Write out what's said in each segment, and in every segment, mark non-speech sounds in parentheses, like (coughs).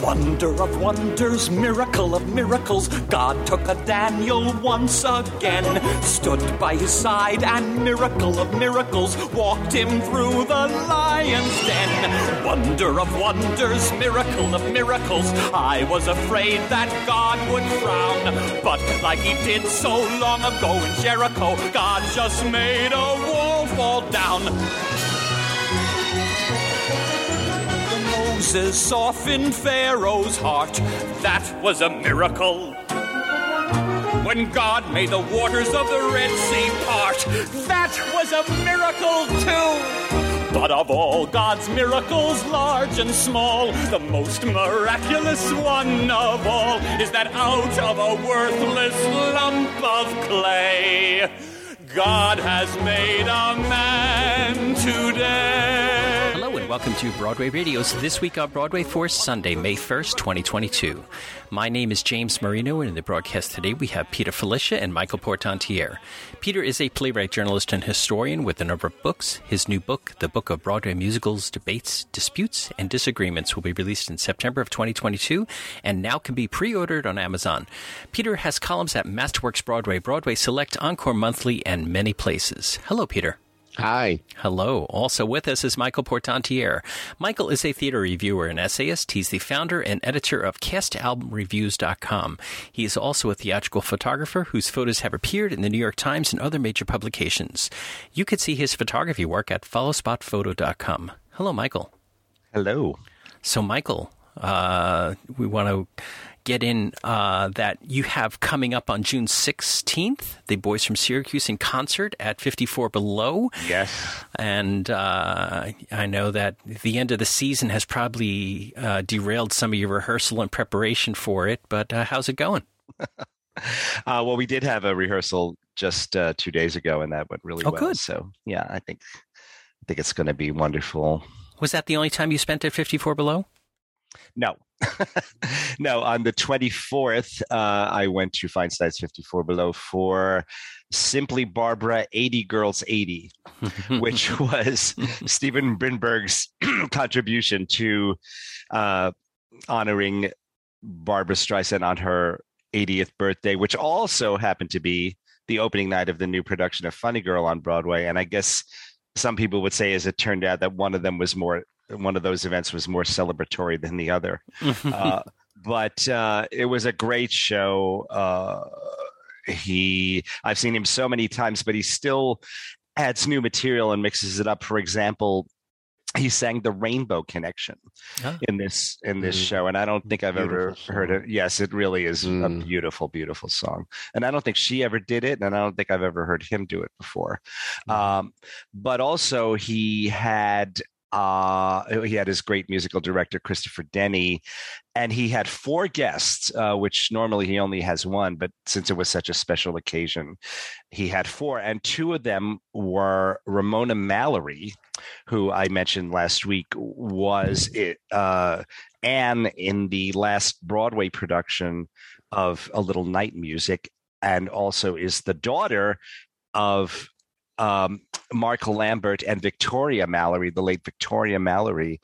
Wonder of wonders, miracle of miracles, God took a Daniel once again, stood by his side, and miracle of miracles, walked him through the lion's den. Wonder of wonders, miracle of miracles, I was afraid that God would frown, but like he did so long ago in Jericho, God just made a wall fall down. Moses softened Pharaoh's heart. That was a miracle. When God made the waters of the Red Sea part, that was a miracle too. But of all God's miracles, large and small, the most miraculous one of all is that out of a worthless lump of clay, God has made a man today. Welcome to Broadway Radio's This Week on Broadway for Sunday, May 1st, 2022. My name is James Marino, and in the broadcast today we have Peter Filichia and Michael Portantiere. Peter is a playwright, journalist, and historian with a number of books. His new book, The Book of Broadway Musicals, Debates, Disputes, and Disagreements, will be released in September of 2022 and now can be pre-ordered on Amazon. Peter has columns at Masterworks Broadway, Broadway Select, Encore Monthly, and many places. Hello, Peter. Hi. Hello. Also with us is Michael Portantiere. Michael is a theater reviewer and essayist. He's the founder and editor of castalbumreviews.com. He is also a theatrical photographer whose photos have appeared in the New York Times and other major publications. You can see his photography work at followspotphoto.com. Hello, Michael. Hello. So, Michael, uh, we want to get in uh, that you have coming up on June 16th, the Boys from Syracuse in concert at 54 Below. Yes. And uh, I know that the end of the season has probably uh, derailed some of your rehearsal and preparation for it, but uh, how's it going? (laughs) Uh, well, we did have a rehearsal just uh, two days ago, and that went really Oh, well. good. So, yeah, I think I think it's going to be wonderful. Was that the only time you spent at 54 Below? No, (laughs) no. On the twenty fourth, uh, I went to Feinstein's Fifty Four Below for Simply Barbra Eighty Girls Eighty, (laughs) which was Stephen Brinberg's (clears throat) contribution to uh, honoring Barbra Streisand on her 80th birthday, which also happened to be the opening night of the new production of Funny Girl on Broadway. And I guess some people would say, as it turned out, that one of them was more, one of those events was more celebratory than the other. uh, but uh, it was a great show. Uh, he, I've seen him so many times, but he still adds new material and mixes it up. For example, he sang the Rainbow Connection Ah. in this in this Mm. show, and I don't think I've ever Beautiful heard it. Yes, it really is a Mm. beautiful, beautiful song, and I don't think she ever did it, and I don't think I've ever heard him do it before. Mm. Um, but also, he had uh, he had his great musical director Christopher Denny, and he had four guests, uh, which normally he only has one, but since it was such a special occasion, he had four, and two of them were Ramona Mallory, who I mentioned last week was it uh, Anne in the last Broadway production of A Little Night Music, and also is the daughter of um, Mark Lambert and Victoria Mallory, the late Victoria Mallory,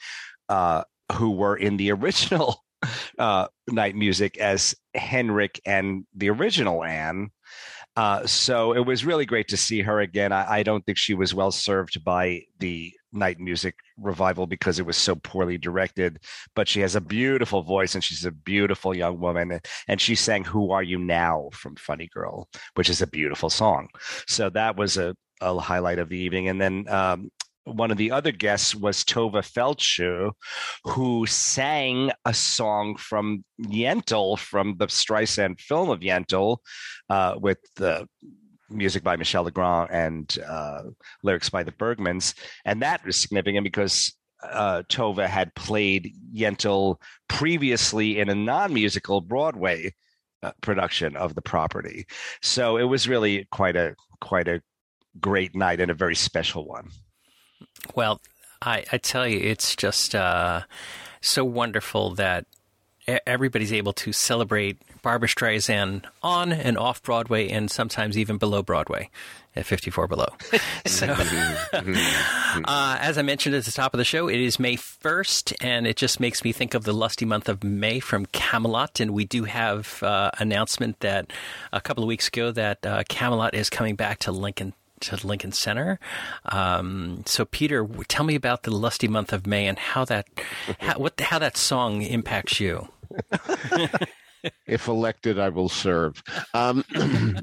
uh, who were in the original (laughs) uh, night music as Henrik and the original Anne. Uh, so it was really great to see her again. I, I don't think she was well served by the night music revival because it was so poorly directed. But she has a beautiful voice and she's a beautiful young woman. And, she sang "Who Are You Now" from Funny Girl, which is a beautiful song. So that was a, a highlight of the evening. And then um, one of the other guests was Tovah Feldshuh, who sang a song from Yentl from the Streisand film of Yentl uh, with the music by Michel Legrand and uh, lyrics by the Bergmans. And that was significant because uh, Tovah had played Yentl previously in a non musical Broadway. Uh, production of the property, so it was really quite a quite a great night and a very special one. Well, I, I tell you, it's just uh, so wonderful that everybody's able to celebrate Barbra Streisand on and off Broadway, and sometimes even below Broadway at 54 Below. (laughs) so, (laughs) uh, as I mentioned at the top of the show, it is May 1st, and it just makes me think of the lusty month of May from Camelot. And we do have uh, announcement that a couple of weeks ago that uh, Camelot is coming back to Lincoln to Lincoln Center. Um, so, Peter, tell me about the lusty month of May and how that how, what how that song impacts you. (laughs) if elected, I will serve. Um, (clears throat)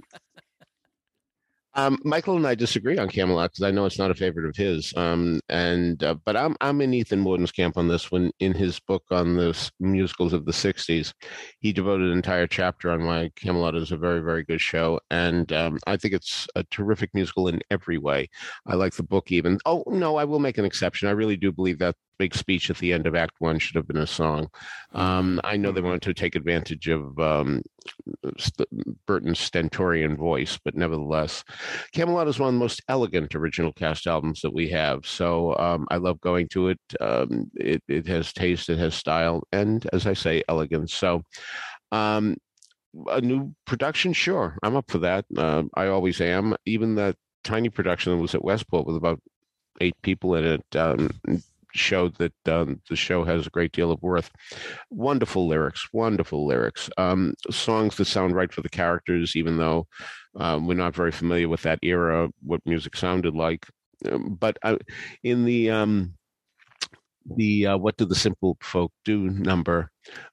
Um, Michael and I disagree on Camelot because I know it's not a favorite of his. Um, and uh, but I'm I'm in Ethan Mordden's camp on this one. In his book on the musicals of the '60s, he devoted an entire chapter on why Camelot is a very very good show, and um, I think it's a terrific musical in every way. I like the book even. Oh no, I will make an exception. I really do believe that big speech at the end of Act One should have been a song. Um, I know they wanted to take advantage of um, St- Burton's stentorian voice, but nevertheless, Camelot is one of the most elegant original cast albums that we have. So um, I love going to it. Um, it. It has taste, it has style, and as I say, elegance. So um, a new production, sure, I'm up for that. Uh, I always am. Even that tiny production that was at Westport with about eight people in it. Showed that um, the show has a great deal of worth. Wonderful lyrics, wonderful lyrics. Um, songs that sound right for the characters, even though um, we're not very familiar with that era, what music sounded like. Um, but uh, in the um, the uh, "What Do the Simple Folk Do" number,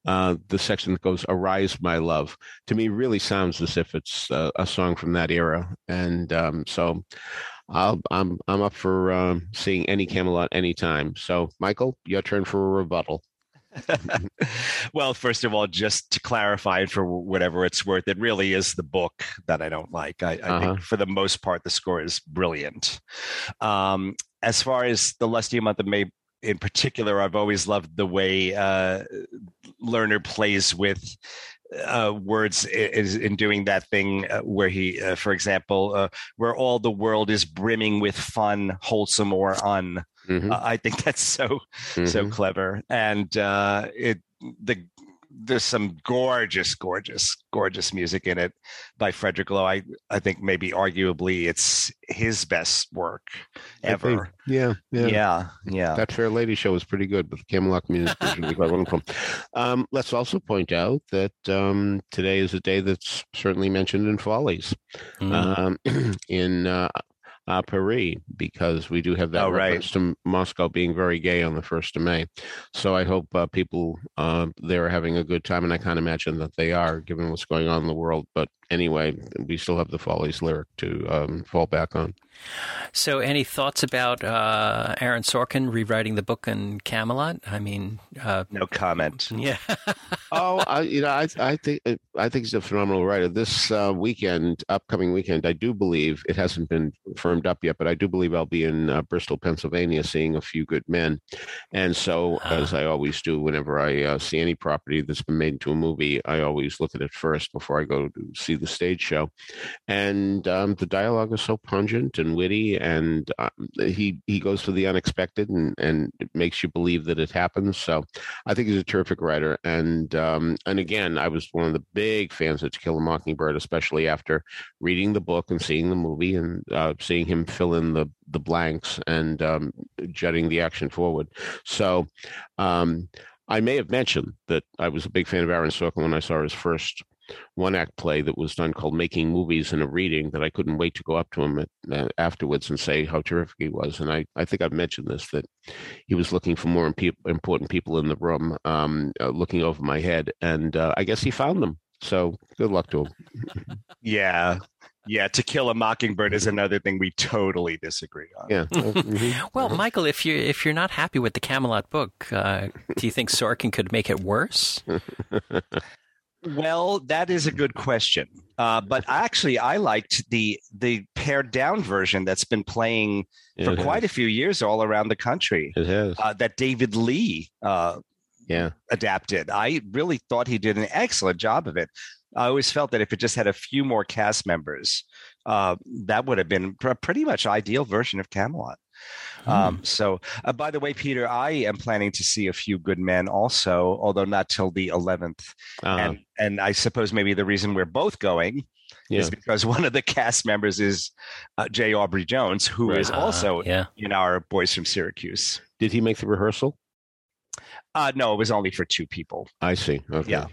uh, the section that goes "Arise, My Love," to me really sounds as if it's uh, a song from that era, and um, so i am I'm, I'm up for um, seeing any Camelot anytime. So, Michael, your turn for a rebuttal. (laughs) well, first of all, just to clarify, for whatever it's worth, it really is the book that I don't like. I, I uh-huh. think for the most part, the score is brilliant. Um, as far as the Lusty Month of May in particular, I've always loved the way uh, Lerner plays with uh, words is in doing that thing uh, where he, uh, for example, uh, where all the world is brimming with fun, wholesome or un. Mm-hmm. I think that's so mm-hmm. so clever, and uh, it the there's some gorgeous, gorgeous, gorgeous music in it by Frederick Loewe. I, I think maybe arguably it's his best work ever. Yeah, yeah, yeah, yeah. That Fair Lady show was pretty good, but the Camelot music is really quite wonderful. Um, let's also point out that um, today is a day that's certainly mentioned in Follies. Mm. Um, (clears throat) in uh, uh, Paris because we do have that oh, reference to Moscow being very gay on the first of May. So I hope uh, people uh, there are having a good time, and I can't imagine that they are, given what's going on in the world. But anyway, we still have the Follies lyric to um, fall back on. So, any thoughts about uh, Aaron Sorkin rewriting the book in Camelot? I mean, uh, no comment. (laughs) Yeah. Oh, I, you know, I, I think I think he's a phenomenal writer. This uh, weekend, upcoming weekend, I do believe it hasn't been firmed up yet, but I do believe I'll be in uh, Bristol, Pennsylvania, seeing a few good men. And so, uh as I always do, whenever I uh, see any property that's been made into a movie, I always look at it first before I go to see the stage show. And um, the dialogue is so pungent and witty, and uh, he he goes for the unexpected, and and it makes you believe that it happens. So I think he's a terrific writer, and um, and again, I was one of the big fans of To Kill a Mockingbird, especially after reading the book and seeing the movie and uh, seeing him fill in the the blanks and um, jetting the action forward. So. Um, I may have mentioned that I was a big fan of Aaron Sorkin when I saw his first one act play that was done called Making Movies in a Reading that I couldn't wait to go up to him at, uh, afterwards and say how terrific he was. And I, I think I've mentioned this that he was looking for more imp- important people in the room, um, uh, looking over my head. And uh, I guess he found them. So good luck to him. yeah. Yeah, to kill a mockingbird is another thing we totally disagree on. Yeah. (laughs) Mm-hmm. well, Michael, if you if you're not happy with the Camelot book, uh, do you think Sorkin could make it worse? (laughs) Well, that is a good question. Uh, but actually, I liked the the pared down version that's been playing for quite a few years all around the country. It has uh, that David Lee uh, yeah adapted. I really thought he did an excellent job of it. I always felt that if it just had a few more cast members, uh, that would have been a pretty much ideal version of Camelot. Um, so, uh, by the way, Peter, I am planning to see a few good men also, although not till the 11th. Uh, And and I suppose maybe the reason we're both going yeah. is because (laughs) one of the cast members is uh, J. Aubrey Jones, who is Uh, also yeah. in our Boys from Syracuse. Did he make the rehearsal? Uh, no, it was only for two people. I see. Okay. Yeah.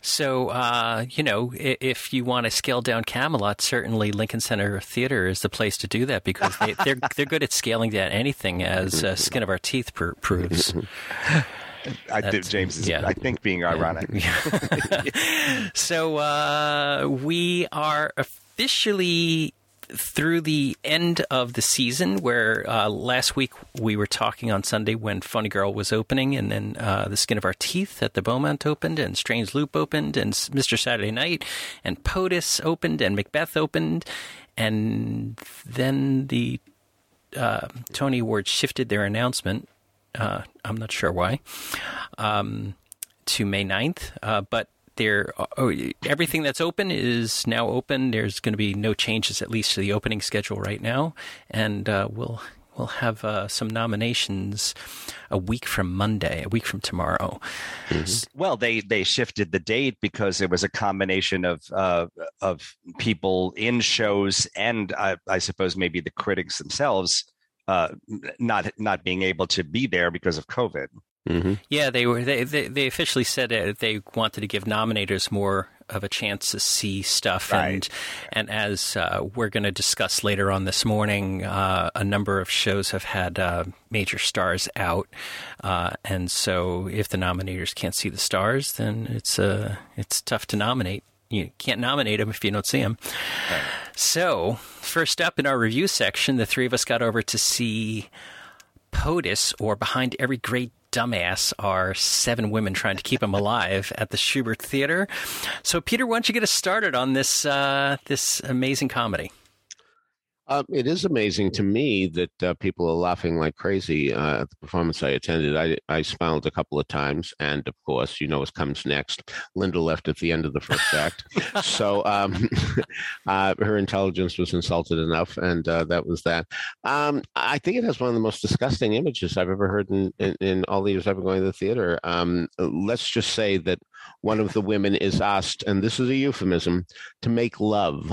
So, uh, you know, if you want to scale down Camelot, certainly Lincoln Center Theater is the place to do that because they, they're (laughs) they're good at scaling down anything, as uh, (laughs) Skin of Our Teeth pr- proves. (laughs) I think James is, yeah. I think, being ironic. so uh, we are officially through the end of the season where uh, last week we were talking on Sunday when Funny Girl was opening and then uh, The Skin of Our Teeth at the Beaumont opened and Strange Loop opened and Mr. Saturday Night and POTUS opened and Macbeth opened and then the uh, Tony Awards shifted their announcement. Uh, I'm not sure why. Um, to May 9th, uh, but there, oh, everything that's open is now open. There's going to be no changes, at least to the opening schedule right now, and uh, we'll we'll have uh, some nominations a week from Monday, a week from tomorrow. Well, they they shifted the date because it was a combination of uh, of people in shows and I, I suppose maybe the critics themselves uh, not not being able to be there because of COVID. Hmm Yeah, they were. They they, they officially said they wanted to give nominators more of a chance to see stuff, and Right. and as uh, we're going to discuss later on this morning, uh, a number of shows have had uh, major stars out, uh, and so if the nominators can't see the stars, then it's uh, it's tough to nominate. You can't nominate them if you don't see them. So, first up in our review section, the three of us got over to see POTUS, or Behind Every Great Dumbass, are seven women trying to keep him alive at the Shubert Theater. So, Peter, why don't you get us started on this uh, this amazing comedy? Um, it is amazing to me that uh, people are laughing like crazy uh, at the performance I attended. I, I smiled a couple of times, and of course, you know what comes next. Linda left at the end of the first act, so um, (laughs) uh, her intelligence was insulted enough, and uh, that was that. Um, I think it has one of the most disgusting images I've ever heard in, in, in all the years I've been going to the theater. Um, let's just say that one of the women is asked, and this is a euphemism, to make love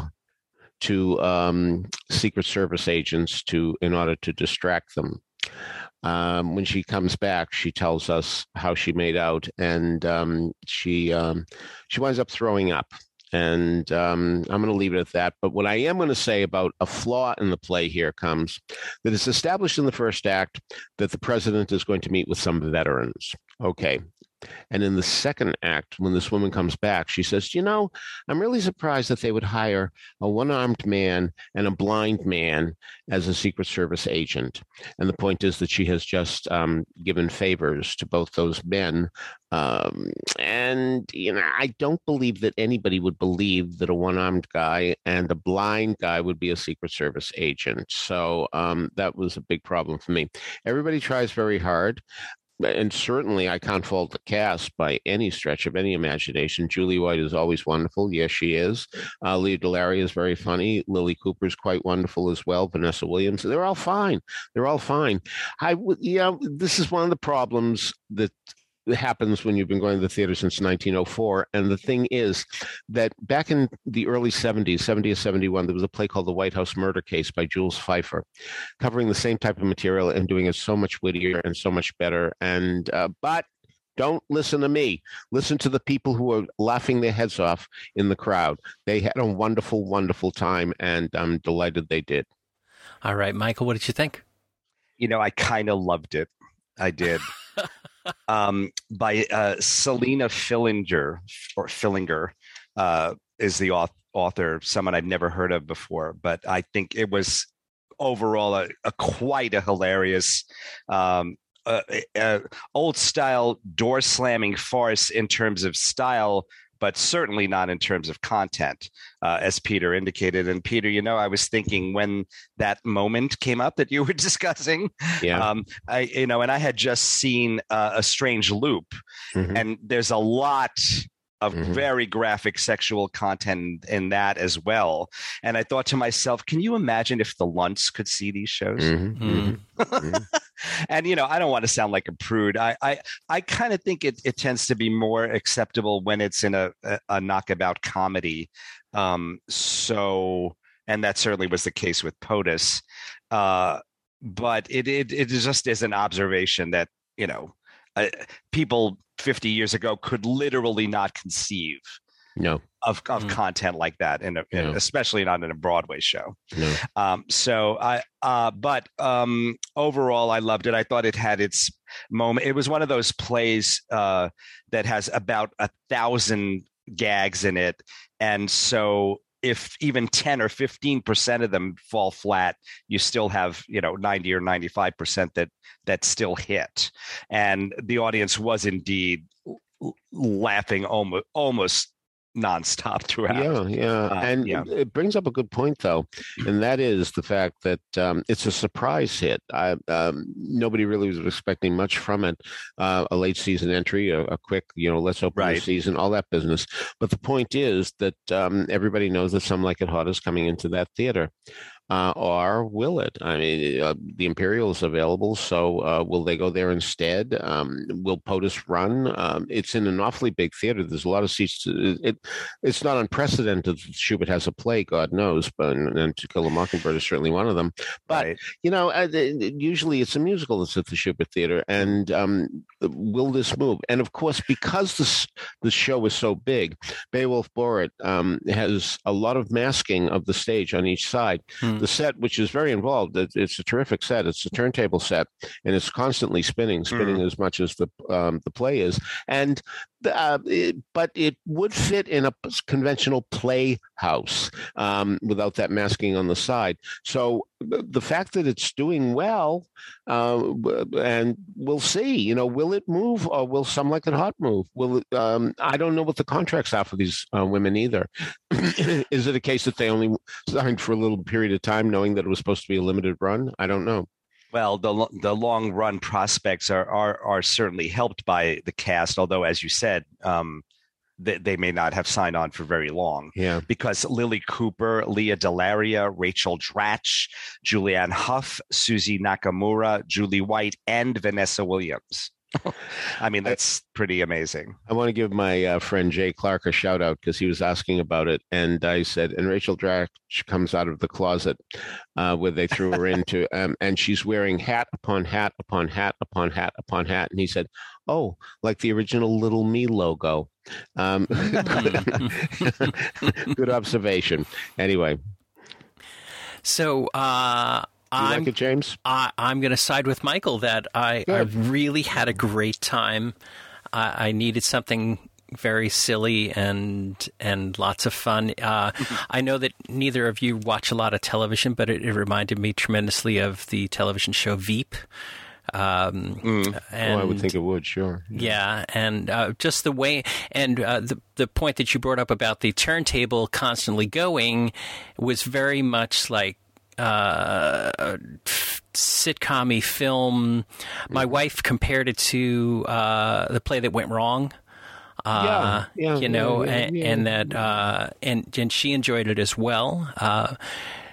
to um, Secret Service agents to in order to distract them. Um, when she comes back, she tells us how she made out, and um, she um, she winds up throwing up. And um, I'm going to leave it at that. But what I am going to say about a flaw in the play here comes that it's established in the first act that the president is going to meet with some veterans. Okay. And in the second act, when this woman comes back, she says, You know, I'm really surprised that they would hire a one armed man and a blind man as a Secret Service agent. And the point is that she has just um, given favors to both those men. Um, and, you know, I don't believe that anybody would believe that a one armed guy and a blind guy would be a Secret Service agent. So um, that was a big problem for me. Everybody tries very hard and certainly I can't fault the cast by any stretch of any imagination. Julie White is always wonderful. Yes, she is. Uh, Lea DeLaria is very funny. Lilli Cooper is quite wonderful as well. Vanessa Williams. They're all fine. They're all fine. I would, yeah, this is one of the problems that happens when you've been going to the theater since 1904. And the thing is that back in the early 70s, 70 or 71, there was a play called The White House Murder Case by Jules Feiffer, covering the same type of material and doing it so much wittier and so much better. And, uh, but don't listen to me. Listen to the people who are laughing their heads off in the crowd. They had a wonderful, wonderful time, and I'm delighted they did. All right, Michael, what did you think? You know, I kind of loved it. I did. Um, by uh, Selina Fillinger or Fillinger uh, is the auth- author, someone I've never heard of before, but I think it was overall a, a quite a hilarious um, uh, uh, old style door slamming farce in terms of style but certainly not in terms of content, uh, as Peter indicated. And Peter, you know, I was thinking when that moment came up that you were (laughs) discussing, Yeah. um, I, you know, and I had just seen uh, a strange loop, Mhm. and there's a lot of Mhm. very graphic sexual content in that as well. And I thought to myself, can you imagine if the Lunts could see these shows? Mhm, Mm. mhm. and you know i don't want to sound like a prude i i, I kind of think it, it tends to be more acceptable when it's in a, a, a knockabout comedy um so and that certainly was the case with potus uh but it it, it just is an observation that you know uh, people 50 years ago could literally not conceive No, of, of Mm. content like that in a, in- No. especially not in a broadway show no. um, so I, uh, but um, overall, I loved it. I thought it had its moment. It was one of those plays uh, that has about a thousand gags in it, and so if even ten or fifteen percent of them fall flat, you still have you know ninety or ninety five percent that that still hit, and the audience was indeed laughing almost almost nonstop (laughs) throughout. Yeah, yeah, Uh, and yeah. it brings up a good point though, and that is the fact that um, it's a surprise hit. I, um, nobody really was expecting much from it. Uh, a late season entry, a, a quick, you know, let's open the season, all that business. But the point is that um, everybody knows that Some Like It Hot is coming into that theater. Uh, or will it? I mean, uh, the Imperial is available, so uh, will they go there instead? Um, will POTUS run? Um, it's in an awfully big theater. There's a lot of seats. To, it, it's not unprecedented. that Shubert has a play, God knows, but and, and To Kill a Mockingbird is certainly one of them. But Right. you know, uh, usually it's a musical that's at the Shubert Theater, and um, will this move? And of course, because this the show is so big, Beowulf Boritt um, has a lot of masking of the stage on each side. Hmm. The set, which is very involved, it, it's a terrific set. It's a turntable set, and it's constantly spinning, spinning as much as the um, the play is. And it- but it would fit in a conventional playhouse um, without that masking on the side. So the, the fact that it's doing well, uh, and we'll see. You know, will it move or will some like it hot move? Will it, um, I don't know what the contracts are for these uh, women either. (coughs) Is it a case that they only signed for a little period of time, knowing that it was supposed to be a limited run? I don't know. Well, the the long run prospects are are are certainly helped by the cast, although as you said, um, they, they may not have signed on for very long Yeah. because Lilli Cooper, Lea DeLaria, Rachel Dratch, Julianne Hough, Suzy Nakamura, Julie White, and Vanessa Williams. (laughs) I mean, that's pretty amazing. I want to give my uh, friend Jay Clark a shout out because he was asking about it, and I said, and Rachel Dratch comes out of the closet uh, where they threw her into, um, and she's wearing hat upon hat upon hat upon hat upon hat, and he said, "Oh, like the original Little Me logo." Um, (laughs) (laughs) good observation. Anyway, So uh, do you I'm like it, James? I, I'm going to side with Michael that I, I really had a great time. I, I needed something very silly and and lots of fun. Uh, I know that neither of you watch a lot of television, but it, it reminded me tremendously of the television show Veep. Um, Mm. and oh, I would think it would. Sure. yeah, and uh, just the way and uh, the the point that you brought up about the turntable constantly going was very much like uh, sitcom film. My wife compared it to uh, the play that went wrong. Uh, Yeah, yeah, you know, yeah, and, and that, uh, and and she enjoyed it as well. Uh,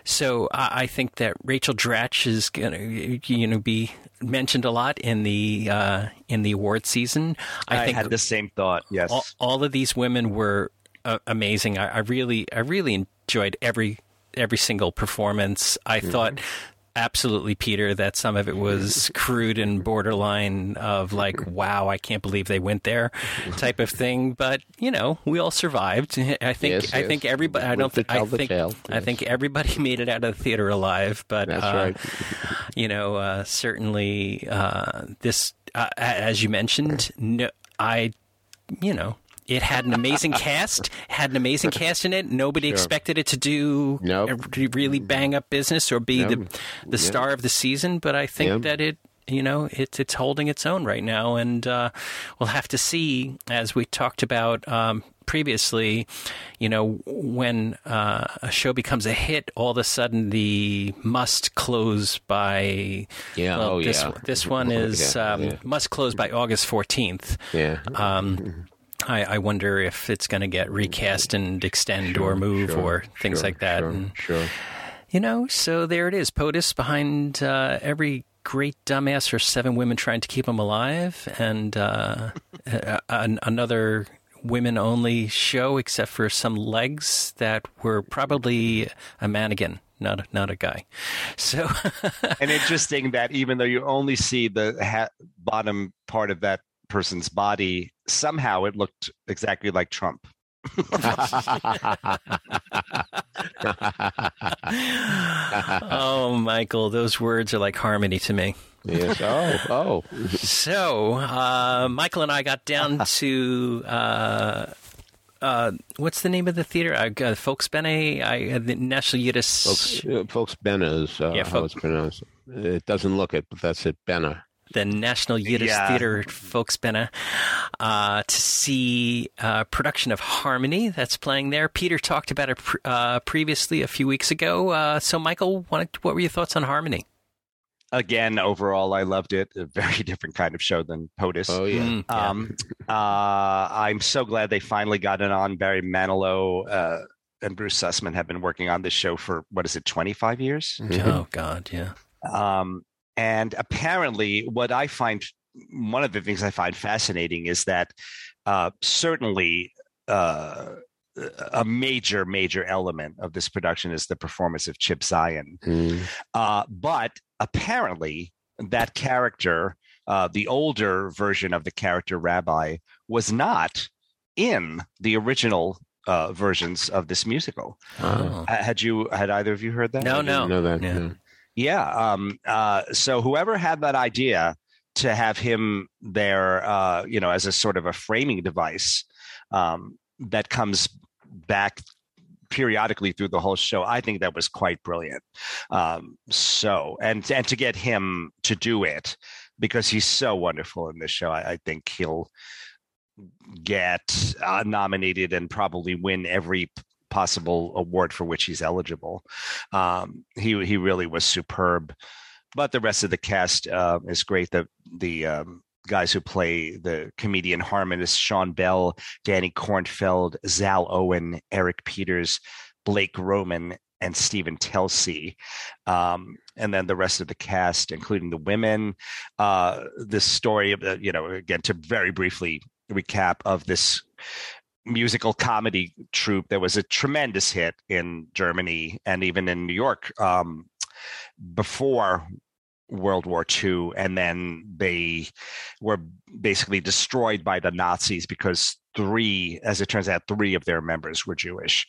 so I, I think that Rachel Dratch is going to, you know, be mentioned a lot in the uh, in the award season. I, I, think had the same thought. Yes. all, all of these women were uh, amazing. I, I really, I really enjoyed every every single performance. I Mm-hmm. thought absolutely, Peter, that some of it was crude and borderline of like, wow, I can't believe they went there, (laughs) type of thing. But you know, we all survived. I think. Yes, I yes. think everybody. I don't think. I think. tale. I think everybody (laughs) made it out of the theater alive. But That's uh, right. you know, uh, certainly uh, this, uh, as you mentioned, no, I, you know, it had an amazing (laughs) cast, had an amazing cast in it. Nobody expected it to do Nope. really bang up business or be the Nope. the star of the season, but I think Yep. that it. You know, it's it's holding its own right now, and uh, we'll have to see as we talked about um, previously. You know, when uh, a show becomes a hit, all of a sudden the must close by Yeah. well, oh, this yeah. this one (laughs) is Yeah, um, yeah. must close by August fourteenth. Yeah. Um, (laughs) I, I wonder if it's going to get recast and extend Sure, or move sure, or things sure, like that. Sure, And, sure. you know, so there it is. POTUS behind uh, every great dumbass or seven women trying to keep him alive, and uh, (laughs) an, another women only show, except for some legs that were probably a mannequin, not a, not a guy. So (laughs) and interesting that even though you only see the ha- bottom part of that person's body, somehow it looked exactly like Trump. (laughs) oh, Michael, those words are like harmony to me. yes. Oh, oh. So, uh, Michael and I got down (laughs) to uh, uh, what's the name of the theater? Uh, uh, Folksbiene, I, uh, the National Yiddish. Folks, uh, folks Benna is uh, Yeah, how it's pronounced. It doesn't look it, but that's it. Benna. The National Yiddish Yeah. Theater Folksbiene uh, to see a production of Harmony that's playing there. Peter talked about it pr- uh, previously a few weeks ago. Uh, so, Michael, what, what were your thoughts on Harmony? Again, overall, I loved it. A very (laughs) different kind of show than POTUS. Oh yeah. Mm, yeah. Um, uh, I'm so glad they finally got it on. Barry Manilow uh, and Bruce Sussman have been working on this show for what is it, 25 years? Mhm. oh, God, yeah. Um, and apparently, what I find one of the things I find fascinating is that uh, certainly uh, a major, major element of this production is the performance of Chip Zien. Mm. Uh, but apparently, that character, uh, the older version of the character Rabbi, was not in the original uh, versions of this musical. Oh. Uh, Had you? Had either of you heard that? No, no, didn't know that. Yeah. Yeah. Um, uh, so whoever had that idea to have him there, uh, you know, as a sort of a framing device um, that comes back periodically through the whole show, I think that was quite brilliant. Um, so, and and to get him to do it because he's so wonderful in this show, I, I think he'll get uh, nominated and probably win every possible award for which he's eligible. Um, he he really was superb, but the rest of the cast uh, is great. The the um, guys who play the comedian harmonist Sean Bell, Danny Kornfeld, Zal Owen, Eric Peters, Blake Roman, and Steven Telsey, um, and then the rest of the cast, including the women. Uh, this story of the, you know, again to very briefly recap of this musical comedy troupe that was a tremendous hit in Germany and even in New York um, before World War II, and then they were basically destroyed by the Nazis because three, as it turns out, three of their members were Jewish.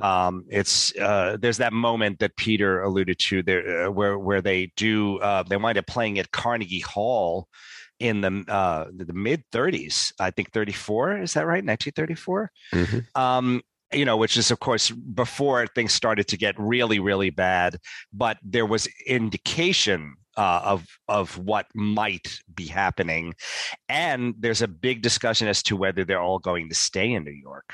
Um, it's uh, there's that moment that Peter alluded to there, uh, where where they do uh, they wind up playing at Carnegie Hall in the uh, the mid 30s. I think 34 is that right? 1934 Mhm. um, you know, which is of course before things started to get really, really bad. But there was indication uh, of of what might be happening, and there's a big discussion as to whether they're all going to stay in New York,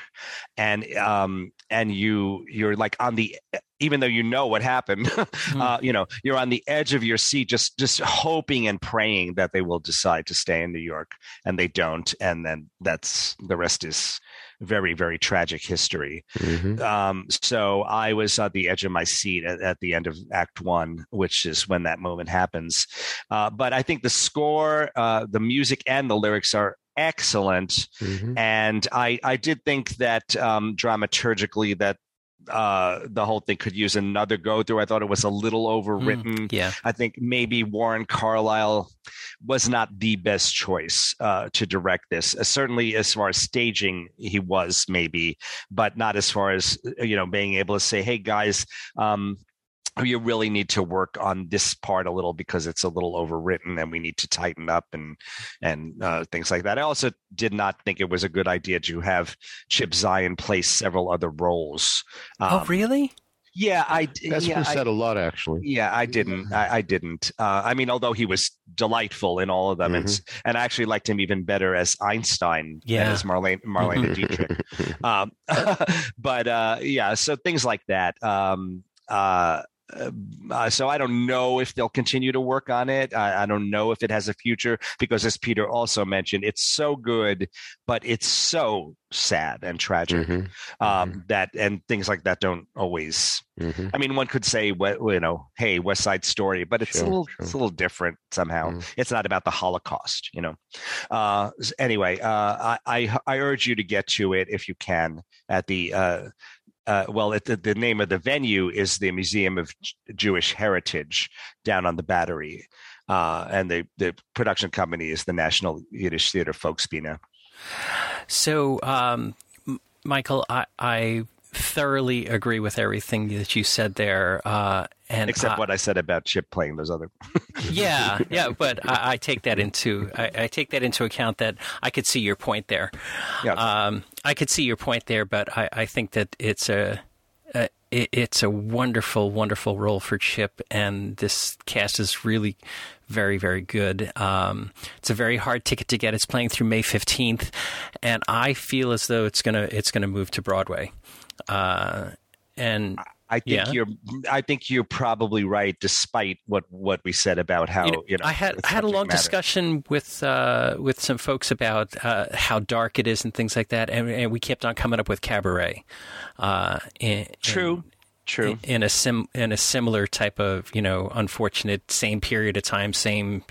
and um, and you you're like on the even though you know what happened, (laughs) uh, you know you're on the edge of your seat, just just hoping and praying that they will decide to stay in New York, and they don't, and then that's the rest is very very tragic history Mhm. um, so i was at the edge of my seat at, at the end of act one which is when that moment happens uh, but i think the score uh, the music and the lyrics are excellent Mhm. and i i did think that um, dramaturgically that uh, the whole thing could use another go through i thought it was a little overwritten Yeah. I think maybe Warren Carlyle was not the best choice uh, to direct this. Uh, certainly, as far as staging, he was maybe, but not as far as you know being able to say, "Hey guys." Um, you really need to work on this part a little because it's a little overwritten and we need to tighten up and and uh, things like that. I also did not think it was a good idea to have Chip Zien play several other roles. oh, Um, really? Yeah, I That's yeah, said a lot, actually. yeah, I didn't. I, I didn't. Uh, I mean, although he was delightful in all of them, and, s- and I actually liked him even better as Einstein than Yeah. as Marlene Marlene (laughs) Dietrich. Um, (laughs) but uh, yeah, so things like that. Um, uh, uh, so I don't know if they'll continue to work on it. I, I, don't know if it has a future because, as Peter also mentioned, it's so good, but it's so sad and tragic mm-hmm. Um, mm-hmm. that and things like that don't always. Mm-hmm. I mean, one could say, you know, hey, West Side Story, but it's sure, a little, sure. it's a little different somehow. Mm. It's not about the Holocaust, you know. Uh, anyway, uh, I, I, I urge you to get to it if you can at the uh, well, it, the, the, name of the venue is the Museum of Jewish Heritage down on the Battery, uh, and the the production company is the National Yiddish Theater Folksbiene. So, um, Michael, I, I thoroughly agree with everything that you said there. Uh, and except what I said about Chip playing those other. (laughs) yeah, yeah, but I, I take that into I, I, take that into account that I could see your point there. Yeah, um, I could see your point there, but I, I think that it's a, a it, it's a wonderful, wonderful role for Chip, and this cast is really very, very good. Um, it's a very hard ticket to get. It's playing through May fifteenth, and I feel as though it's gonna it's gonna move to Broadway. Uh, and I think yeah. you're I think you're probably right, despite what, what we said about how you know, you know I had I had a long matter. discussion with uh, with some folks about uh, how dark it is and things like that, and, and we kept on coming up with Cabaret. Uh, in, True. In, True. In a sim in a similar type of you know unfortunate same period of time, same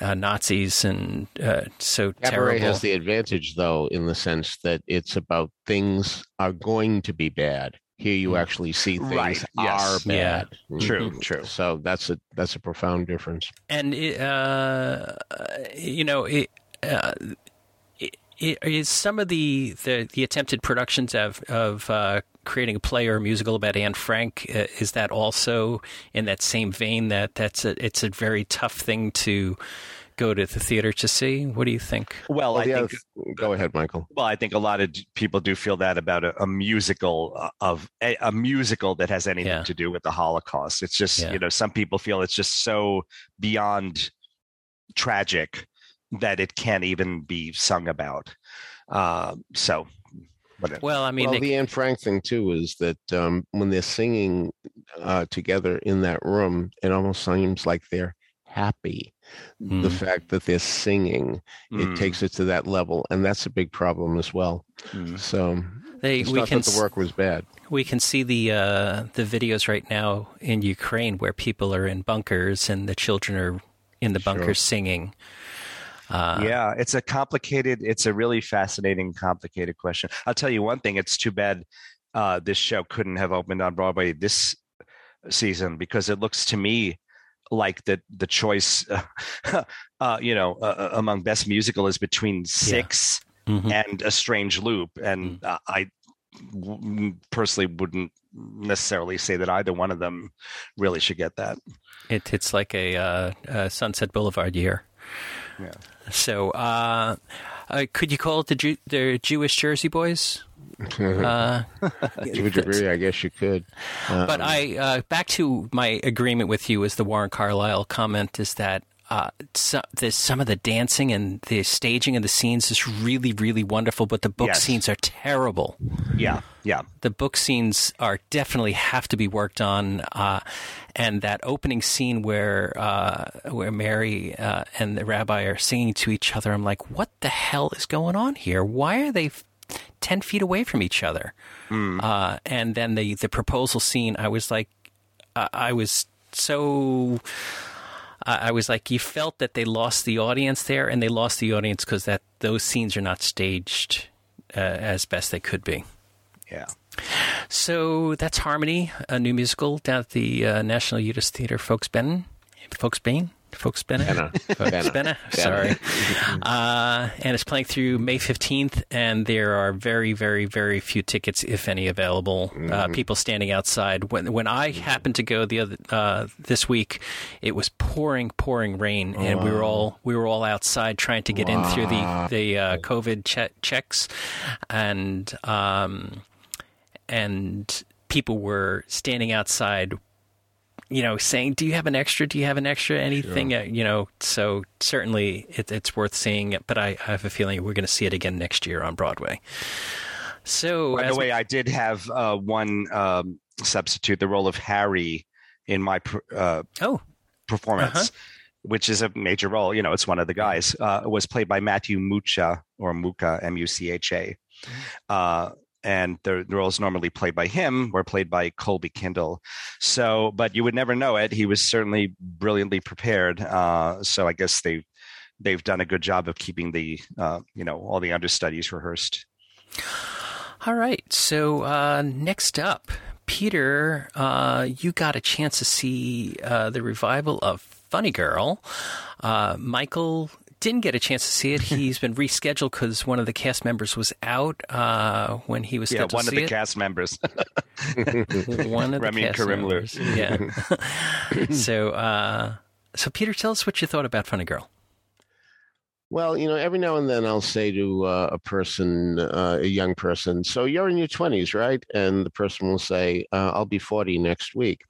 uh, Nazis, and uh, so Cabaret terrible. has the advantage, though, in the sense that it's about things are going to be bad. Here, you mm. actually see things right. are bad. Yeah. Mm-hmm. True. True. So that's a that's a profound difference. And it, uh, you know, it, uh, is some of the, the, the attempted productions of of uh, creating a play or a musical about Anne Frank uh, is that also in that same vein that that's a it's a very tough thing to go to the theater to see. What do you think? Well, well I think. Go ahead, Michael. Well, I think a lot of people do feel that about a, a musical uh, of a, a, musical that has anything yeah. to do with the Holocaust. It's just yeah. you know some people feel it's just so beyond tragic that it can't even be sung about. Uh, so Whatever. Well, I mean, well, the Anne Frank thing too is that um, when they're singing uh, together in that room, it almost seems like they're happy. Mm. The fact that they're singing, mm. it takes it to that level, and that's a big problem as well. Mm. So they, we can the work was bad. We can see the uh, the videos right now in Ukraine where people are in bunkers and the children are in the bunkers sure. singing. Uh, yeah, it's a complicated, it's a really fascinating, complicated question. I'll tell you one thing: it's too bad uh, this show couldn't have opened on Broadway this season because it looks to me like the the choice, (laughs) uh, you know, uh, uh, among best musical is between Six yeah. mm-hmm. and A Strange Loop, and mm. I personally wouldn't necessarily say that either one of them really should get that. It, it's like a, uh, a Sunset Boulevard year. Yeah. So, uh, uh, could you call it the Jew- the Jewish Jersey Boys? (laughs) uh, to a degree, I guess you could. Um, but I uh, back to my agreement with you is the Warren Carlyle comment is that uh, so, some of the dancing and the staging of the scenes is really, really wonderful, but the book yes. scenes are terrible. Yeah, yeah. The book scenes are definitely have to be worked on, uh, and that opening scene where uh, where Mary uh, and the rabbi are singing to each other, I'm like, what the hell is going on here? Why are they? 10 feet away from each other. Mm. and then the, the proposal scene, I was like, I was so I was like, you felt that they lost the audience there, and they lost the audience because that those scenes are not staged uh, as best they could be. Yeah. So that's Harmony, a new musical down at the uh, National Yiddish Theater, Folks Ben, Folks Bain. Folks. Folks Benna. Sorry. Uh, and it's playing through May 15th, and there are very, very, very few tickets, if any, available. Uh, mm-hmm. Uh, people standing outside. When when I happened to go the other uh, this week, it was pouring, pouring rain, and we were all we were all outside trying to get wow. in through the the uh, COVID che- checks, and um, and people were standing outside you know, saying, "Do you have an extra? Do you have an extra? Anything?" Sure. Uh, you know, so certainly it, it's worth seeing. But I, I have a feeling we're going to see it again next year on Broadway. So, by the way, we... I did have uh, one um, substitute, the role of Harry in my uh, oh performance. Uh-huh. Which is a major role, you know. It's one of the guys. Uh, was played by Matthew Mucha or Mucha, M U C H A. And the, the roles normally played by him were played by Colby Kindle. So, but you would never know it. He was certainly brilliantly prepared. Uh, so I guess they they've done a good job of keeping the uh, you know all the understudies rehearsed. All right. So uh, next up, Peter, uh, you got a chance to see uh, the revival of Funny Girl. Uh, Michael didn't get a chance to see it. (laughs) He's been rescheduled because one of the cast members was out uh, when he was yeah, one of the it. cast members. (laughs) one of Ramin the cast Karimloo. members. Yeah. (laughs) so, uh, so Peter, tell us what you thought about Funny Girl. Well, you know, every now and then I'll say to uh, a person, uh, a young person, so you're in your 20s, right? And the person will say, uh, I'll be 40 next week.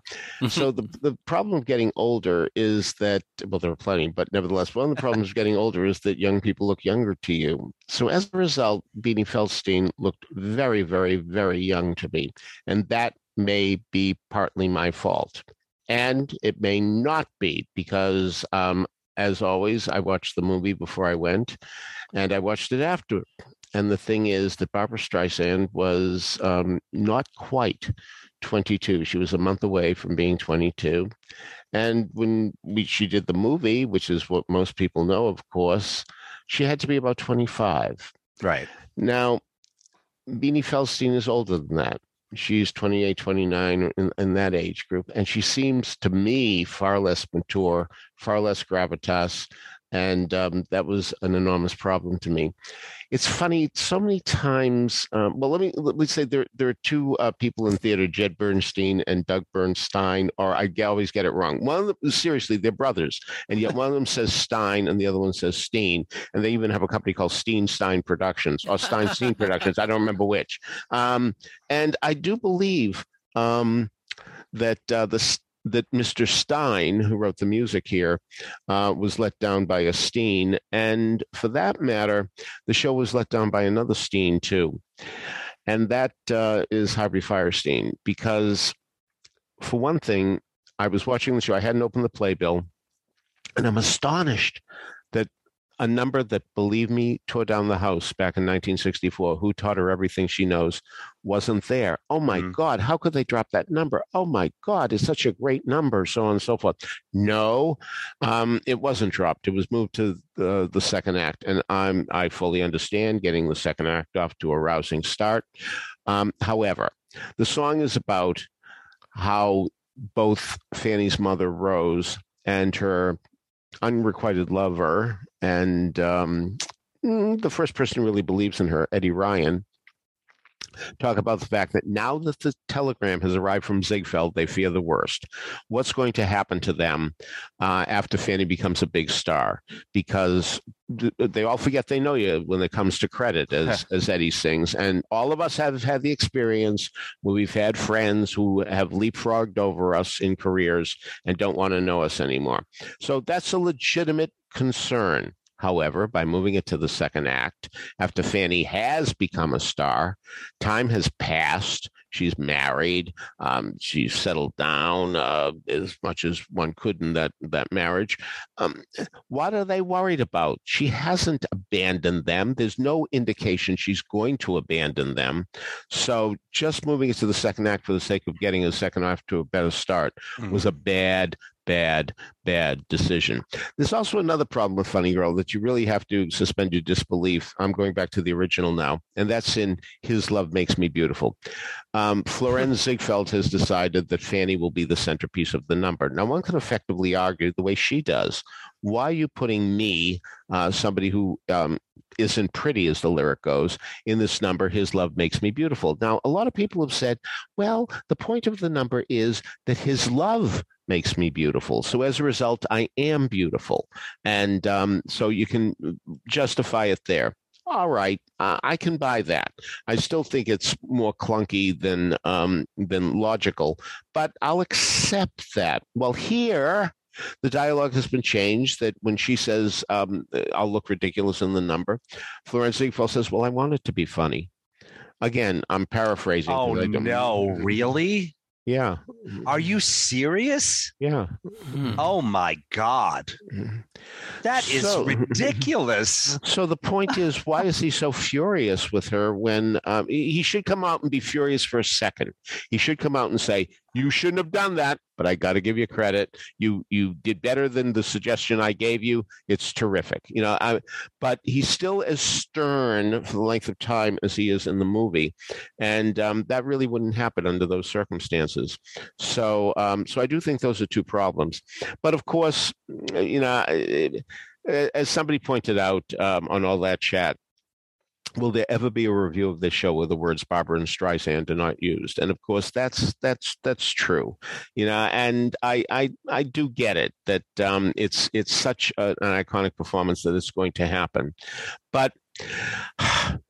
so the, (laughs) the problem of getting older is that, well, there are plenty, but nevertheless, one of the problems of getting older is that young people look younger to you. So as a result, Beanie Feldstein looked very, very, very young to me. And that may be partly my fault. And it may not be because um, as always, I watched the movie before I went, and I watched it after. And the thing is that Barbra Streisand was um, not quite 22. She was a month away from being 22. And when we, she did the movie, which is what most people know, of course, she had to be about 25. Right. Now, Beanie Feldstein is older than that. She's 28, 29 in, in that age group. And she seems to me far less mature, far less gravitas, and um, that was an enormous problem to me. It's funny so many times. Um, well, let me let me say there there are two uh, people in theater, Jed Bernstein and Doug Bernstein, or I always get it wrong. One of them, seriously, they're brothers, and yet one of them says Stein and the other one says Steen, and they even have a company called Steen Stein Productions or Stein Steen (laughs) Productions. I don't remember which. Um, and I do believe um, that uh, the that Mr. Stein, who wrote the music here, uh, was let down by a Steen. And for that matter, the show was let down by another Steen, too. And that uh, is Harvey Fierstein, because for one thing, I was watching the show, I hadn't opened the playbill, and I'm astonished a number that, believe me, tore down the house back in 1964, who taught her everything she knows, wasn't there. Oh my mm God, how could they drop that number? Oh my God, it's such a great number, so on and so forth. No, um, it wasn't dropped. It was moved to the, the second act. And I'm, I fully understand getting the second act off to a rousing start. Um, however, the song is about how both Fanny's mother, Rose, and her unrequited lover and um, mm, the first person who really believes in her, Eddie Ryan, talk about the fact that now that the telegram has arrived from Ziegfeld, they fear the worst. What's going to happen to them uh, after Fanny becomes a big star? Because they all forget they know you when it comes to credit, as (laughs) as Eddie sings. And all of us have had the experience where we've had friends who have leapfrogged over us in careers and don't want to know us anymore. So that's a legitimate concern. However, by moving it to the second act, after Fanny has become a star, time has passed. She's married. Um, she's settled down uh, as much as one could in that that marriage. Um, what are they worried about? She hasn't abandoned them. There's no indication she's going to abandon them. So just moving it to the second act for the sake of getting a second act to a better start mm-hmm. was a bad, bad, bad decision. There's also another problem with Funny Girl that you really have to suspend your disbelief. I'm going back to the original now, and that's in His Love Makes Me Beautiful. Um, Florenz Ziegfeld has decided that Fanny will be the centerpiece of the number. Now, one can effectively argue the way she does. Why are you putting me, uh, somebody who um, isn't pretty, as the lyric goes, in this number, His Love Makes Me Beautiful? Now, a lot of people have said, well, the point of the number is that His love makes me beautiful. So as a result, I am beautiful. And um, so you can justify it there. All right, uh, I can buy that. I still think it's more clunky than um, than logical, but I'll accept that. Well, here the dialogue has been changed. That when she says, um, "I'll look ridiculous in the number," Florenz Ziegfeld says, "Well, I want it to be funny." Again, I'm paraphrasing. Oh no, really? Yeah. Are you serious? Yeah. Hmm. Oh my god. That is So- ridiculous. So the point is, why is he so furious with her when um, he he should come out and be furious for a second? He should come out and say, "You shouldn't have done that, but I got to give you credit. You you did better than the suggestion I gave you. It's terrific." You know, I, but he's still as stern for the length of time as he is in the movie, and um, that really wouldn't happen under those circumstances. So, um, so I do think those are two problems. But of course, you know. It, as somebody pointed out um, on all that chat, will there ever be a review of this show where the words Barbra and Streisand are not used? And of course, that's that's that's true, you know. And I I, I do get it that um, it's it's such a, an iconic performance that it's going to happen, but. (sighs)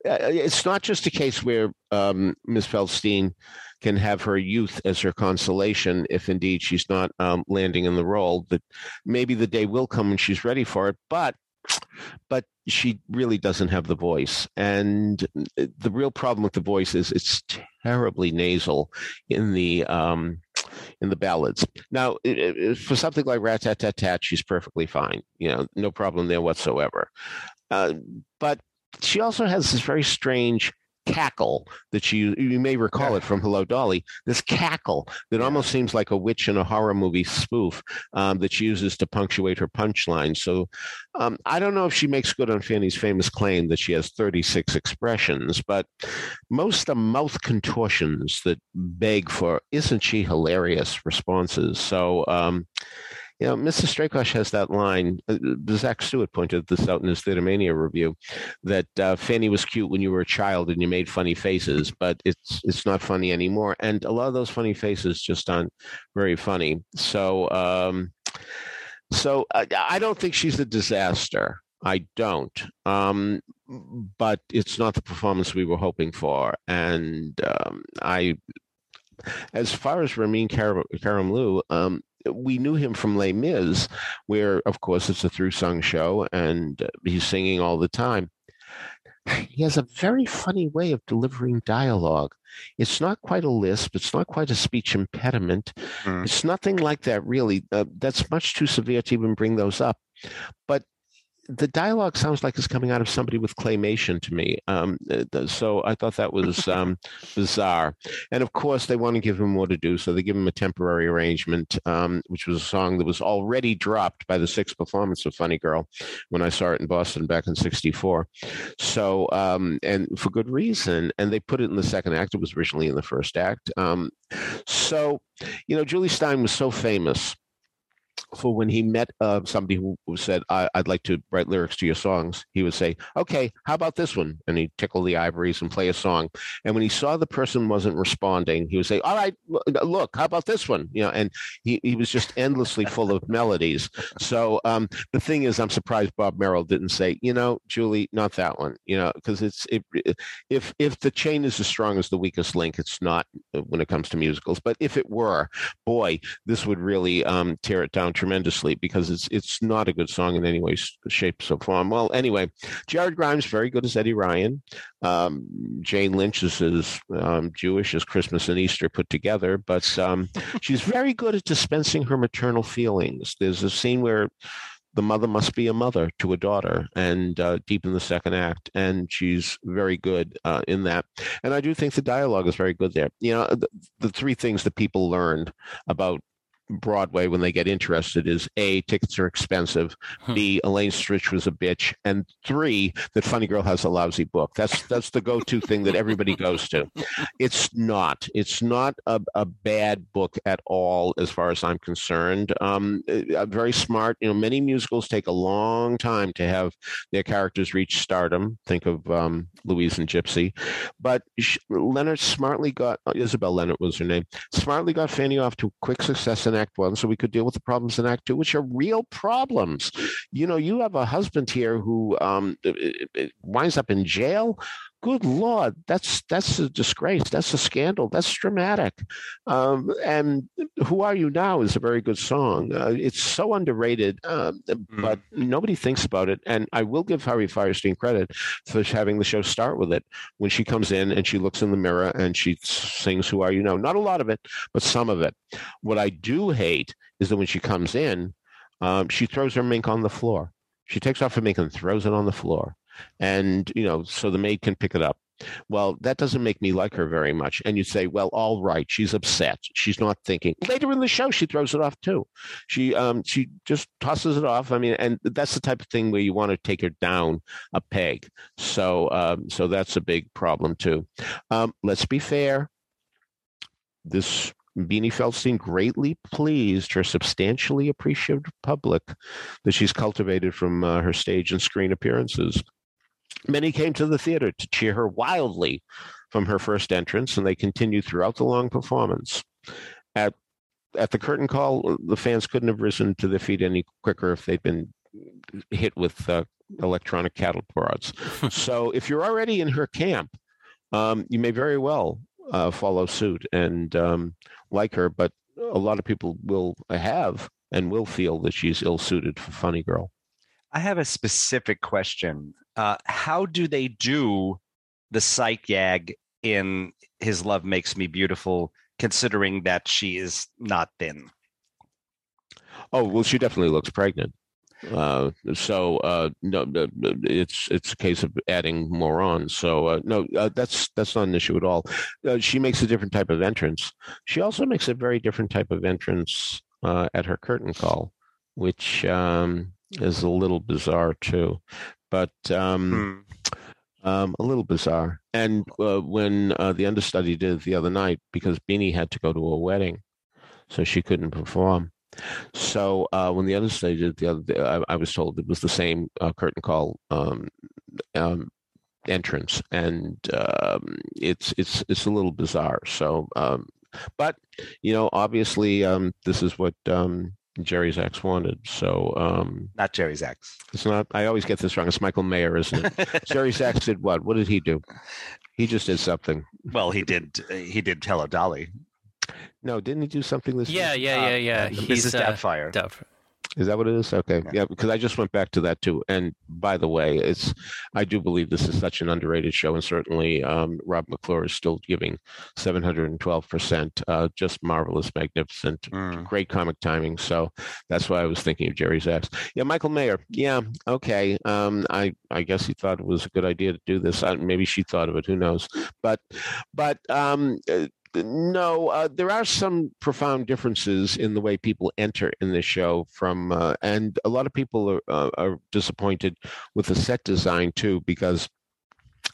It's not just a case where um, Ms. Feldstein can have her youth as her consolation if indeed she's not um, landing in the role. That maybe the day will come when she's ready for it, but but she really doesn't have the voice. And the real problem with the voice is it's terribly nasal in the um, in the ballads. Now, it, it, for something like Rat Tat Tat Tat, she's perfectly fine. You know, no problem there whatsoever. Uh, but she also has this very strange cackle that she you may recall it from Hello Dolly. This cackle that almost seems like a witch in a horror movie spoof um, that she uses to punctuate her punchline. So um, I don't know if she makes good on Fanny's famous claim that she has 36 expressions, but most are mouth contortions that beg for "Isn't she hilarious?" responses. So. Um, you know, Mrs. Strakosh has that line. Uh, Zach Stewart pointed this out in his Theatermania review that uh, Fanny was cute when you were a child and you made funny faces, but it's it's not funny anymore. And a lot of those funny faces just aren't very funny. So, um, so I, I don't think she's a disaster. I don't. Um, but it's not the performance we were hoping for. And um, I, as far as Ramin Karam, Karimloo, um, we knew him from Les Mis, where, of course, it's a through sung show and uh, he's singing all the time. He has a very funny way of delivering dialogue. It's not quite a lisp. It's not quite a speech impediment. Mm. It's nothing like that, really. Uh, that's much too severe to even bring those up. But the dialogue sounds like it's coming out of somebody with claymation to me. Um, so I thought that was (laughs) um, bizarre. And of course, they want to give him more to do, so they give him a temporary arrangement, um, which was a song that was already dropped by the sixth performance of Funny Girl when I saw it in Boston back in '64. So, um, and for good reason. And they put it in the second act. It was originally in the first act. Um, so, you know, Jule Styne was so famous for when he met uh, somebody who, said, I, would like to write lyrics to your songs, he would say, okay, how about this one? And he'd tickle the ivories and play a song. And when he saw the person wasn't responding, he would say, all right, look, how about this one? You know, and he, he was just endlessly full of melodies. So um, the thing is, I'm surprised Bob Merrill didn't say, you know, Jule, not that one, you know, because it's, it, if, if the chain is as strong as the weakest link, it's not when it comes to musicals. But if it were, boy, this would really um, tear it down tremendously because it's it's not a good song in any way, shape, or form. Well, anyway, Jared Grimes very good as Eddie Ryan. Um, Jane Lynch is as um, Jewish as Christmas and Easter put together, but um, she's very good at dispensing her maternal feelings. There's a scene where the mother must be a mother to a daughter and uh, deep in the second act and she's very good uh, in that and i do think the dialogue is very good there you know the, the three things that people learned about Broadway when they get interested is A, tickets are expensive, Hmm. B, Elaine Stritch was a bitch, and three, that Funny Girl has a lousy book. That's that's the go-to thing that everybody goes to. (laughs) It's not. It's not a, a bad book at all as far as I'm concerned. Um, uh, very smart. You know, many musicals take a long time to have their characters reach stardom. Think of um, Louise and Gypsy. But sh- Lennart smartly got, Isobel Lennart was her name, smartly got Fanny off to quick success in Act One so we could deal with the problems in Act Two, which are real problems. You know, you have a husband here who um, winds up in jail. Good lord that's that's a disgrace. That's a scandal. That's dramatic. Um, and who are you now is a very good song. Uh, it's so underrated um, mm. but nobody thinks about it. And i will give harry fierstein credit for having the show start with it. When she comes in and she looks in the mirror and she sings who are you now. Not a lot of it but some of it. What i do hate is that when she comes in um, she throws her mink on the floor. She takes off her mink and throws it on the floor and you know so the maid can pick it up. Well that doesn't make me like her very much. And you say well all right she's upset. She's not thinking. Later in the show she throws it off too. She um she just tosses it off. I mean and that's the type of thing where you want to take her down a peg. So um so that's a big problem too. Um let's be fair. This Beanie Feldstein greatly pleased her substantially appreciative public that she's cultivated from uh, her stage and screen appearances. Many came to the theater to cheer her wildly from her first entrance, and they continued throughout the long performance. At at the curtain call, the fans couldn't have risen to their feet any quicker if they'd been hit with uh, electronic cattle prods. (laughs) so, if you're already in her camp, um, you may very well uh, follow suit and um, like her. But a lot of people will have and will feel that she's ill suited for Funny Girl. I have a specific question. Uh, how do they do the sight gag in His Love Makes Me Beautiful, considering that she is not thin? Oh well, she definitely looks pregnant. Uh, so uh, no, it's it's a case of adding more on. So uh, no, uh, that's that's not an issue at all. Uh, she makes a different type of entrance. She also makes a very different type of entrance uh, at her curtain call, which um, is a little bizarre too, but um, hmm. um, a little bizarre. And uh, when uh, the understudy did the other night, because Beanie had to go to a wedding, so she couldn't perform. So uh, when the understudy did the other day, I, I, was told it was the same uh, curtain call um, um, entrance, and um, it's it's it's a little bizarre. So, um, but you know, obviously, um, this is what um, ex wanted. So um, not Jerry Zaks. It's not. I always get this wrong. It's Michael Mayer, isn't it? (laughs) Jerry Zaks did what? What did he do? He just did something. Well, he did. He did Hello Dolly. No, didn't he do something this? Yeah, week? yeah, yeah, yeah. Uh, He's Mrs. Doubtfire. Doubt, is that what it is? Okay. Yeah. yeah, because I just went back to that too. And by the way, it's I do believe this is such an underrated show, and certainly um, Rob McClure is still giving 712 percent. Uh, just marvelous, magnificent, mm. great comic timing. So that's why I was thinking of Jerry Zaks. Yeah, Michael Mayer. Yeah, okay. Um, I I guess he thought it was a good idea to do this. I, maybe she thought of it. Who knows? But but um, uh, no, uh, there are some profound differences in the way people enter in this show. From uh, and a lot of people are, uh, are disappointed with the set design too, because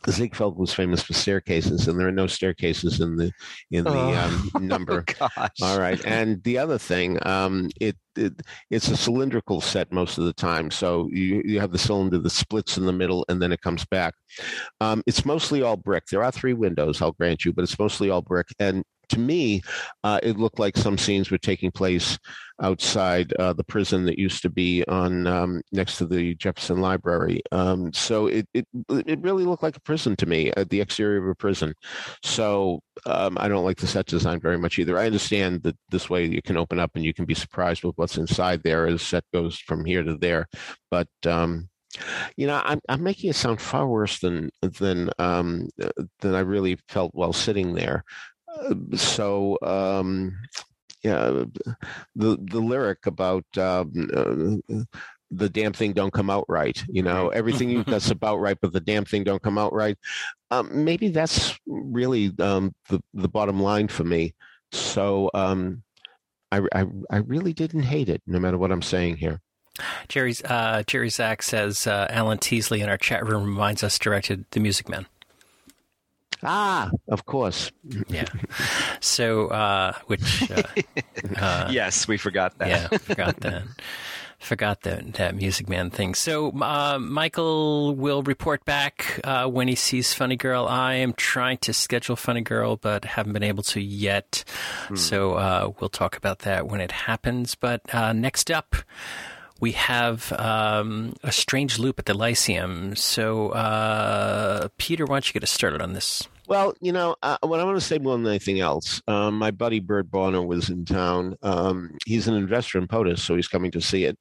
Ziegfeld was famous for staircases, and there are no staircases in the in the oh, um, (laughs) number. Oh, All right, and the other thing, um, it, it, it's a cylindrical set most of the time, so you you have the cylinder that splits in the middle, and then it comes back. Um, it's mostly all brick. There are three windows, I'll grant you, but it's mostly all brick, and to me, uh, it looked like some scenes were taking place outside uh, the prison that used to be on um, next to the Jefferson Library. Um, so it, it it really looked like a prison to me, uh, the exterior of a prison. So um, I don't like the set design very much either. I understand that this way you can open up and you can be surprised with what's inside there as set goes from here to there, but um, you know, I'm I'm making it sound far worse than than um, than I really felt while sitting there so um, yeah, the the lyric about um, uh, the damn thing don't come out right. You know, everything that's (laughs) about right, but the damn thing don't come out right. Um, maybe that's really um, the the bottom line for me. So um, I, I, I really didn't hate it, no matter what I'm saying here. Jerry's uh, Jerry Zaks says uh, Alan Teasley in our chat room reminds us directed The Music Man. Ah, of course. yeah. So, uh, which. Uh, uh, (laughs) yes, we forgot that. yeah, forgot that. Forgot that that Music Man thing. So uh, Michael will report back uh, when he sees Funny Girl. I am trying to schedule Funny Girl, but haven't been able to yet. Hmm. So uh, we'll talk about that when it happens. But uh, next up, we have um, a strange loop at the Lyceum. So, uh, Peter, why don't you get us started on this? Well, you know, uh, what I want to say more than anything else, um, my buddy Bert Bonner was in town. Um, he's an investor in POTUS, so he's coming to see it.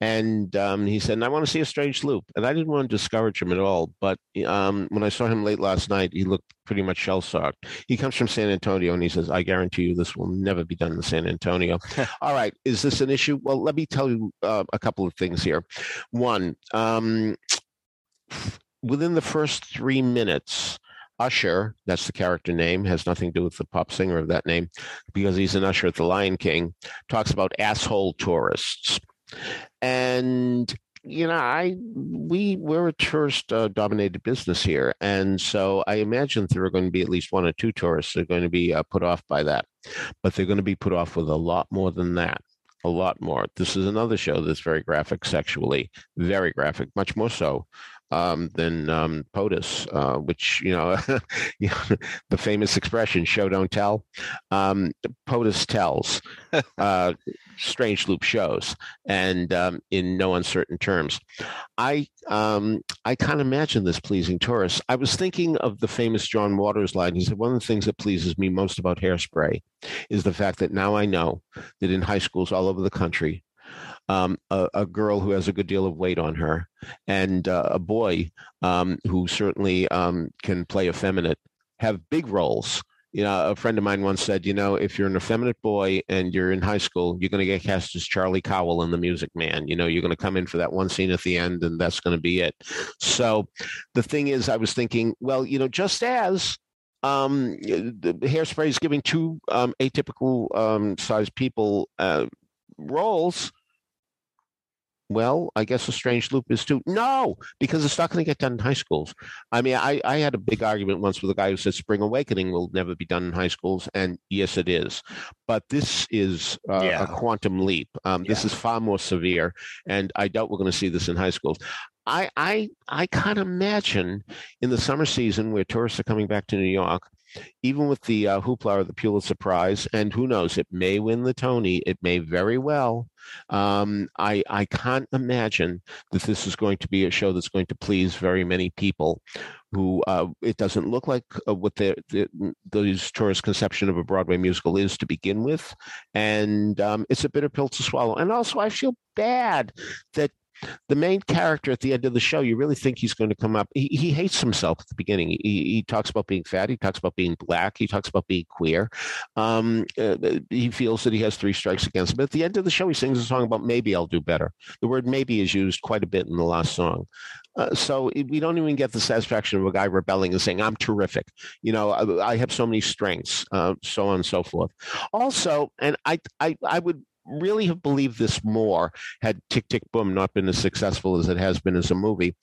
And um, he said, I want to see a strange loop. And I didn't want to discourage him at all. But um, when I saw him late last night, he looked pretty much shell shocked. He comes from San Antonio and he says, I guarantee you this will never be done in San Antonio. (laughs) all right. Is this an issue? Well, let me tell you uh, a couple of things here. One, um, within the first three minutes, Usher, that's the character name, has nothing to do with the pop singer of that name, because he's an usher at the Lion King, talks about asshole tourists. And you know, I we we're a tourist uh, dominated business here, and so I imagine there are going to be at least one or two tourists that are going to be uh, put off by that, but they're going to be put off with a lot more than that, a lot more. This is another show that's very graphic sexually, very graphic, much more so um, than um, POTUS, uh, which you know, (laughs) you know, the famous expression "show don't tell." Um, POTUS tells, (laughs) uh, strange loop shows, and um, in no uncertain terms. I um, I can't imagine this pleasing tourists. I was thinking of the famous John Waters line. He said one of the things that pleases me most about hairspray is the fact that now I know that in high schools all over the country um, a, a, girl who has a good deal of weight on her, and uh, a boy um, who certainly um, can play effeminate have big roles. You know, a friend of mine once said, you know, if you're an effeminate boy and you're in high school, you're going to get cast as Charlie Cowell in The Music Man. You know, you're going to come in for that one scene at the end, and that's going to be it. So, the thing is, I was thinking, well, you know, just as um, the hairspray is giving two um, atypical um, sized people uh, roles well, I guess a strange loop is too. No, because it's not going to get done in high schools. I mean, I, I had a big argument once with a guy who said Spring Awakening will never be done in high schools, and yes, it is. But this is uh, yeah. a quantum leap. Um, yeah. This is far more severe, and I doubt we're going to see this in high schools. I I I can't imagine in the summer season where tourists are coming back to New York even with the uh, hoopla or the Pulitzer Prize, and who knows, it may win the Tony. It may very well. Um, I I can't imagine that this is going to be a show that's going to please very many people. Who uh, it doesn't look like uh, what the, the those tourists' conception of a Broadway musical is to begin with, and um, it's a bitter pill to swallow. And also, I feel bad that the main character at the end of the show, you really think he's going to come up. He, he hates himself at the beginning. He, he talks about being fat. He talks about being black. He talks about being queer. Um, uh, he feels that he has three strikes against him. But at the end of the show, he sings a song about maybe I'll do better. The word maybe is used quite a bit in the last song. Uh, so we don't even get the satisfaction of a guy rebelling and saying, I'm terrific. You know, I, I have so many strengths, uh, so on and so forth. Also, and I, I, I would really have believed this more had Tick Tick Boom not been as successful as it has been as a movie.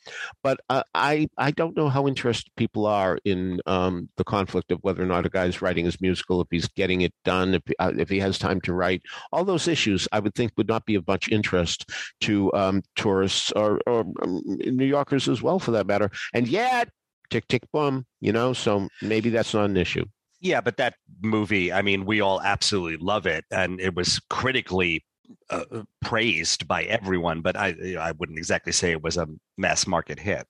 But uh, I I don't know how interested people are in um, the conflict of whether or not a guy's writing his musical, if he's getting it done, if uh, if he has time to write. All those issues I would think would not be of much interest to um, tourists or, or um, New Yorkers as well, for that matter. And yet, Tick Tick Boom, you know, so maybe that's not an issue. Yeah, but that movie, I mean, we all absolutely love it, and it was critically uh, uh, praised by everyone. But I, I wouldn't exactly say it was a mass market hit.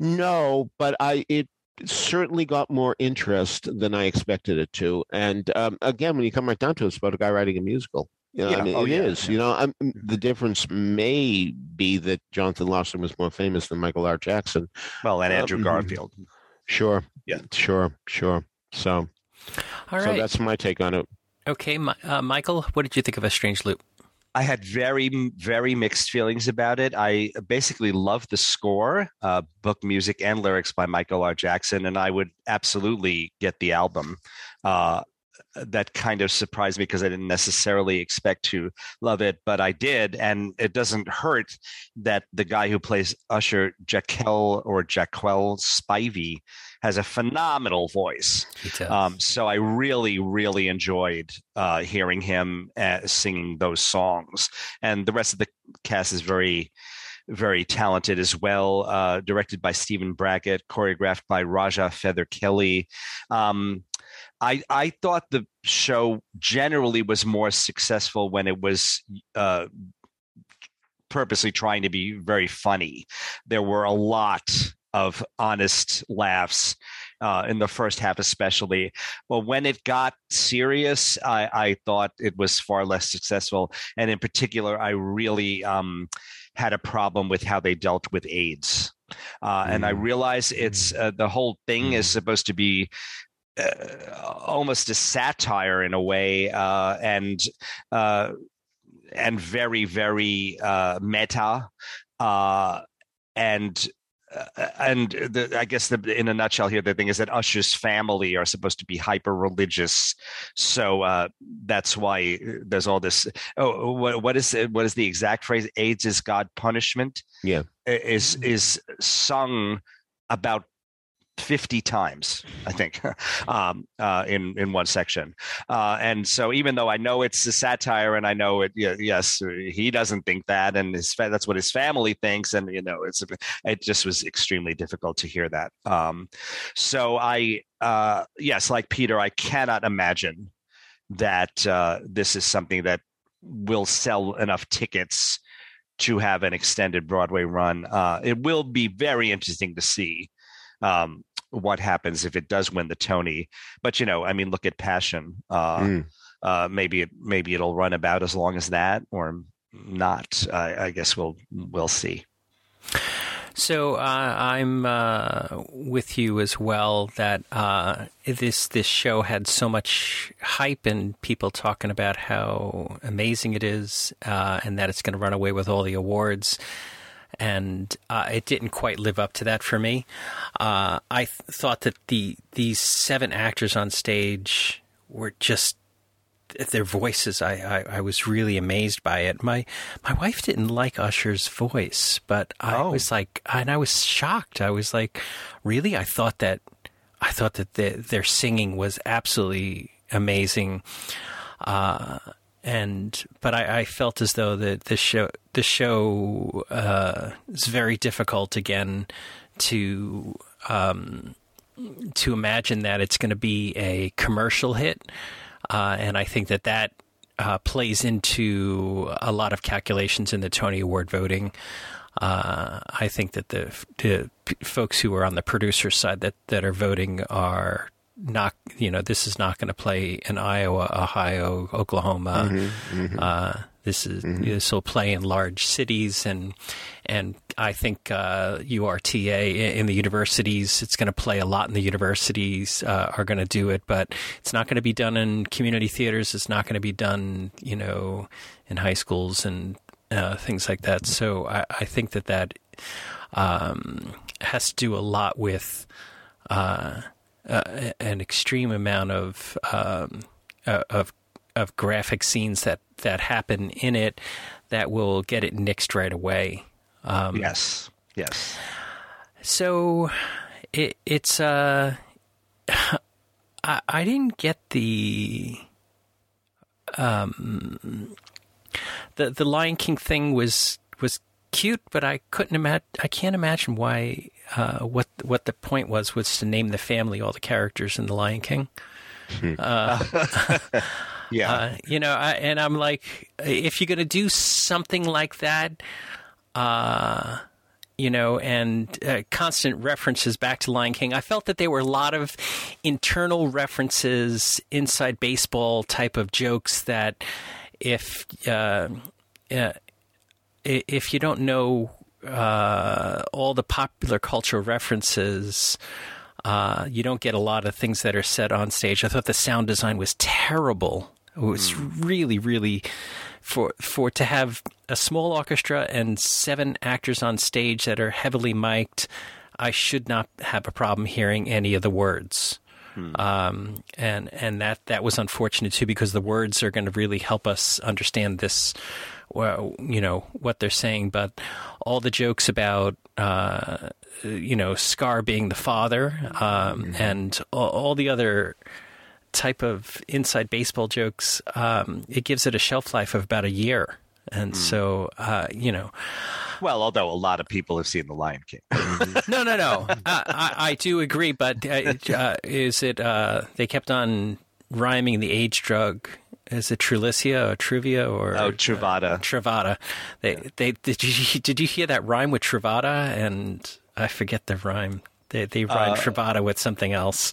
No, but I it certainly got more interest than I expected it to. And um, again, when you come right down to it, it's about a guy writing a musical. You know, yeah. I mean, oh, it yeah. is. You know, I'm, the difference may be that Jonathan Larson was more famous than Michael R. Jackson. Well, and Andrew um, Garfield. Sure. Yeah. Sure. Sure. So, all right. So that's my take on it. Okay, uh, Michael, what did you think of A Strange Loop? I had very, very mixed feelings about it. I basically loved the score, uh, book, music, and lyrics by Michael R. Jackson, and I would absolutely get the album. Uh, that kind of surprised me because I didn't necessarily expect to love it, but I did. And it doesn't hurt that the guy who plays Usher, Jaquel or Jaquel Spivey, has a phenomenal voice. Um, so I really, really enjoyed uh, hearing him uh, singing those songs. And the rest of the cast is very, very talented as well. Uh, directed by Stephen Brackett, choreographed by Raja Feather Kelly. Um, I, I thought the show generally was more successful when it was uh, purposely trying to be very funny. There were a lot of honest laughs uh, in the first half, especially. But when it got serious, I, I, thought it was far less successful. And in particular, I really um, had a problem with how they dealt with AIDS. Uh, mm. And I mm. realize it's mm. uh, the whole thing mm. is supposed to be almost a satire in a way, uh, and uh, and very very uh, meta, uh, and uh, and the, I guess the, in a nutshell here, the thing is that Usher's family are supposed to be hyper religious, so uh, that's why there's all this. Oh, what, what is what is the exact phrase? AIDS is God punishment. Yeah, is is sung about 50 times, I think, (laughs) um, uh, in in one section. Uh, and so, even though I know it's a satire, and I know it, yes, he doesn't think that, and his that's what his family thinks, and you know, it's it just was extremely difficult to hear that. Um, so I, uh, yes, like Peter, I cannot imagine that uh, this is something that will sell enough tickets to have an extended Broadway run. Uh, it will be very interesting to see um, what happens if it does win the Tony. But you know, I mean, look at Passion. Uh, mm. uh, maybe it maybe it'll run about as long as that, or not. I guess we'll we'll see. So uh, I'm uh, with you as well. That uh, this this show had so much hype and people talking about how amazing it is, uh, and that it's going to run away with all the awards and uh, it didn't quite live up to that for me. Uh, I th- thought that the these seven actors on stage were just their voices. I, I, I, was really amazed by it. My my wife didn't like Usher's voice, but I oh. was like, and I was shocked. I was like, really? I thought that I thought that the, their singing was absolutely amazing. Uh, and but I, I, felt as though the the show the show uh, is very difficult again to um, to imagine that it's going to be a commercial hit, uh, and I think that that uh, plays into a lot of calculations in the Tony Award voting. Uh, I think that the the folks who are on the producer side that that are voting are not you know this is not going to play in Iowa, Ohio, Oklahoma. Mm-hmm, mm-hmm. This is mm-hmm. this will play in large cities and and I think uh, URTA in the universities it's going to play a lot in the universities uh, are going to do it, but it's not going to be done in community theaters. It's not going to be done you know in high schools and uh, things like that. So I, I think that that um, has to do a lot with uh, uh, an extreme amount of um, uh, of of graphic scenes that that happen in it that will get it nixed right away. Um, yes, yes. So it, it's uh, (sighs) I, I didn't get the um the the Lion King thing was was cute, but I couldn't imagine. I can't imagine why. Uh, what what the point was was to name the family all the characters in the Lion King. Hmm. Uh, (laughs) (laughs) yeah, uh, you know, I, and I'm like, if you're going to do something like that, uh, you know, and uh, constant references back to Lion King. I felt that there were a lot of internal references, inside baseball type of jokes that if uh, uh, if you don't know uh, all the popular cultural references, uh, you don't get a lot of things that are said on stage. I thought the sound design was terrible. It was mm. really, really for for to have a small orchestra and seven actors on stage that are heavily mic'd. I should not have a problem hearing any of the words. Hmm. Um, and and that that was unfortunate too because the words are going to really help us understand this well, you know what they're saying, but all the jokes about uh, you know Scar being the father um, mm-hmm. and all, all, the other type of inside baseball jokes, um, it gives it a shelf life of about a year, and mm. so uh, you know. Well, although a lot of people have seen The Lion King. (laughs) no, no, no. I, I, do agree, but uh, uh, is it? Uh, they kept on rhyming the age drug is it Trulicia or Truvia or Oh, Truvada. Uh, Truvada. They they did you did you hear that rhyme with Truvada and I forget the rhyme. They they rhymed Uh, Truvada with something else,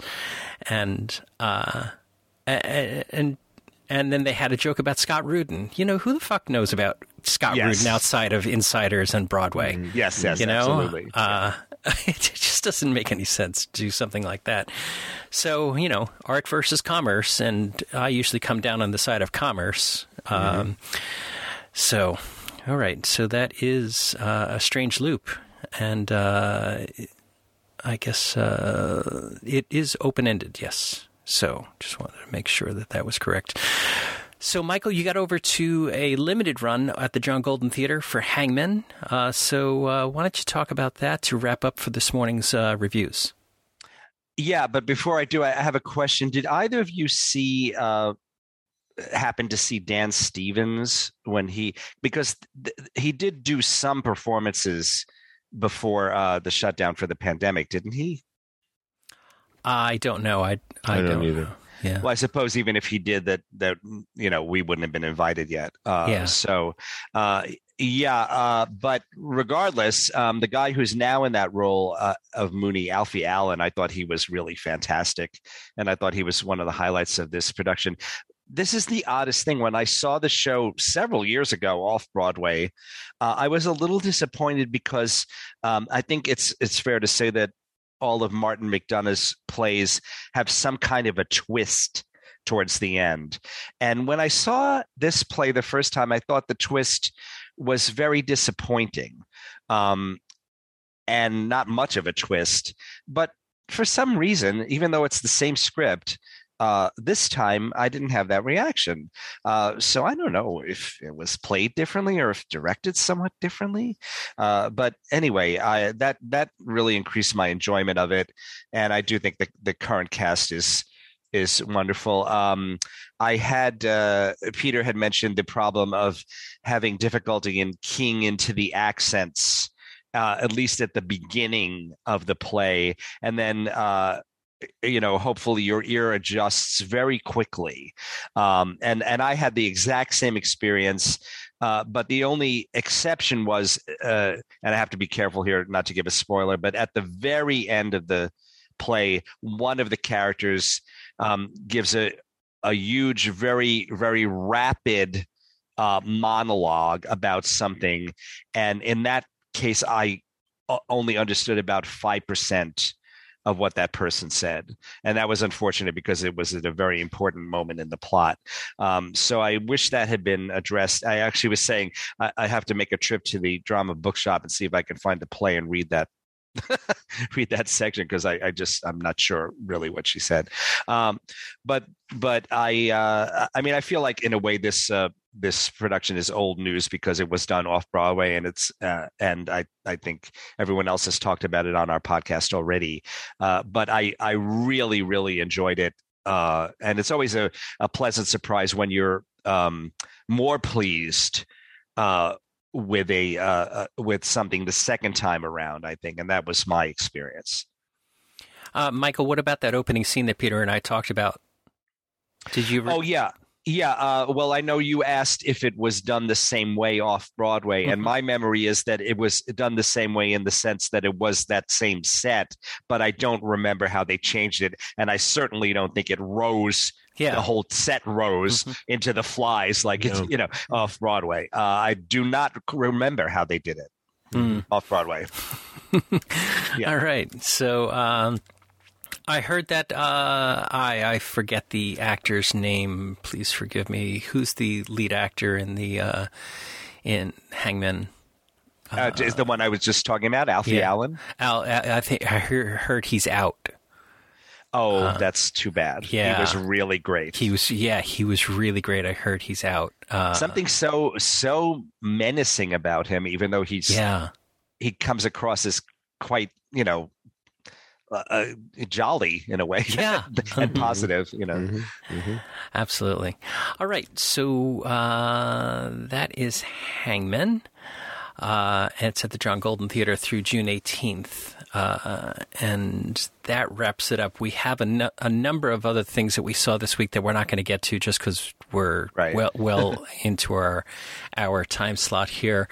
and uh, and. and then they had a joke about Scott Rudin. You know, who the fuck knows about Scott Yes. Rudin outside of Insiders and Broadway? Yes, yes, you know, absolutely. Uh, (laughs) it just doesn't make any sense to do something like that. So you know, art versus commerce, and I usually come down on the side of commerce. Um, so, all right, so that is uh, a strange loop, and uh, I guess uh, it is open ended. Yes. So, just wanted to make sure that that was correct. So, Michael, you got over to a limited run at the John Golden Theater for Hangmen. Uh, so, uh, why don't you talk about that to wrap up for this morning's uh, reviews? Yeah, but before I do, I I have a question. Did either of you see uh happen to see Dan Stevens when he because th- he did do some performances before uh the shutdown for the pandemic, didn't he? I don't know. I I, I don't either. know. Yeah. Well, I suppose even if he did that that you know, we wouldn't have been invited yet. Uh Yeah. so uh yeah, uh, but regardless, um, the guy who's now in that role uh, of Mooney, Alfie Allen, I thought he was really fantastic, and I thought he was one of the highlights of this production. This is the oddest thing. When I saw the show several years ago off Broadway, uh, I was a little disappointed because um, I think it's it's fair to say that all of Martin McDonagh's plays have some kind of a twist towards the end. And when I saw this play the first time, I thought the twist was very disappointing um, and not much of a twist. But for some reason, even though it's the same script, uh, this time I didn't have that reaction. Uh, so I don't know if it was played differently or if directed somewhat differently. Uh, but anyway, I, that that really increased my enjoyment of it, and I do think the the current cast is is wonderful. Um, I had uh, Peter had mentioned the problem of having difficulty in keying into the accents, uh, at least at the beginning of the play, and then. Uh, you know, hopefully your ear adjusts very quickly, um, and and I had the exact same experience, uh, but the only exception was, uh, and I have to be careful here not to give a spoiler, but at the very end of the play, one of the characters um, gives a a huge, very very rapid uh, monologue about something, and in that case, i only understood about five percent of what that person said, and that was unfortunate because it was at a very important moment in the plot. Um, so I wish that had been addressed. I actually was saying I, I have to make a trip to the drama bookshop and see if I can find the play and read that (laughs) read that section because I, I just I'm not sure really what she said. Um, but but I uh, I mean I feel like in a way this uh, this production is old news because it was done off Broadway and it's uh, and I I think everyone else has talked about it on our podcast already. Uh, but I I really really enjoyed it. Uh, and it's always a, a pleasant surprise when you're um, more pleased uh, with a uh, uh, with something the second time around. I think, and that was my experience. Uh, Michael, what about that opening scene that Peter and I talked about? Did you? Re- Oh yeah, yeah. Uh, well, I know you asked if it was done the same way off Broadway, and Mhm. my memory is that it was done the same way in the sense that it was that same set, but I don't remember how they changed it, and I certainly don't think it rose. yeah. The whole set rose Mhm. into the flies like it's you know off Broadway. Uh, I do not remember how they did it Mm. off Broadway. (laughs) Yeah. All right. So um, I heard that uh, I I forget the actor's name. Please forgive me. Who's the lead actor in the uh, in Hangmen? Uh, is the one I was just talking about, Alfie yeah. Allen? Al, I, I think I heard, heard he's out. Oh, that's too bad. Uh, yeah. he was really great. He was yeah, he was really great. I heard he's out. Uh, Something so so menacing about him, even though he's Yeah. he comes across as quite you know uh, uh, jolly in a way, (laughs) Yeah. and positive. You know, Mhm, mhm. Absolutely. All right. So uh, that is Hangmen. Uh, it's at the John Golden Theater through June 18th. Uh, and that wraps it up. We have a number of other things that we saw this week that we're not going to get to just because we're Right. well, well (laughs) into our our time slot here.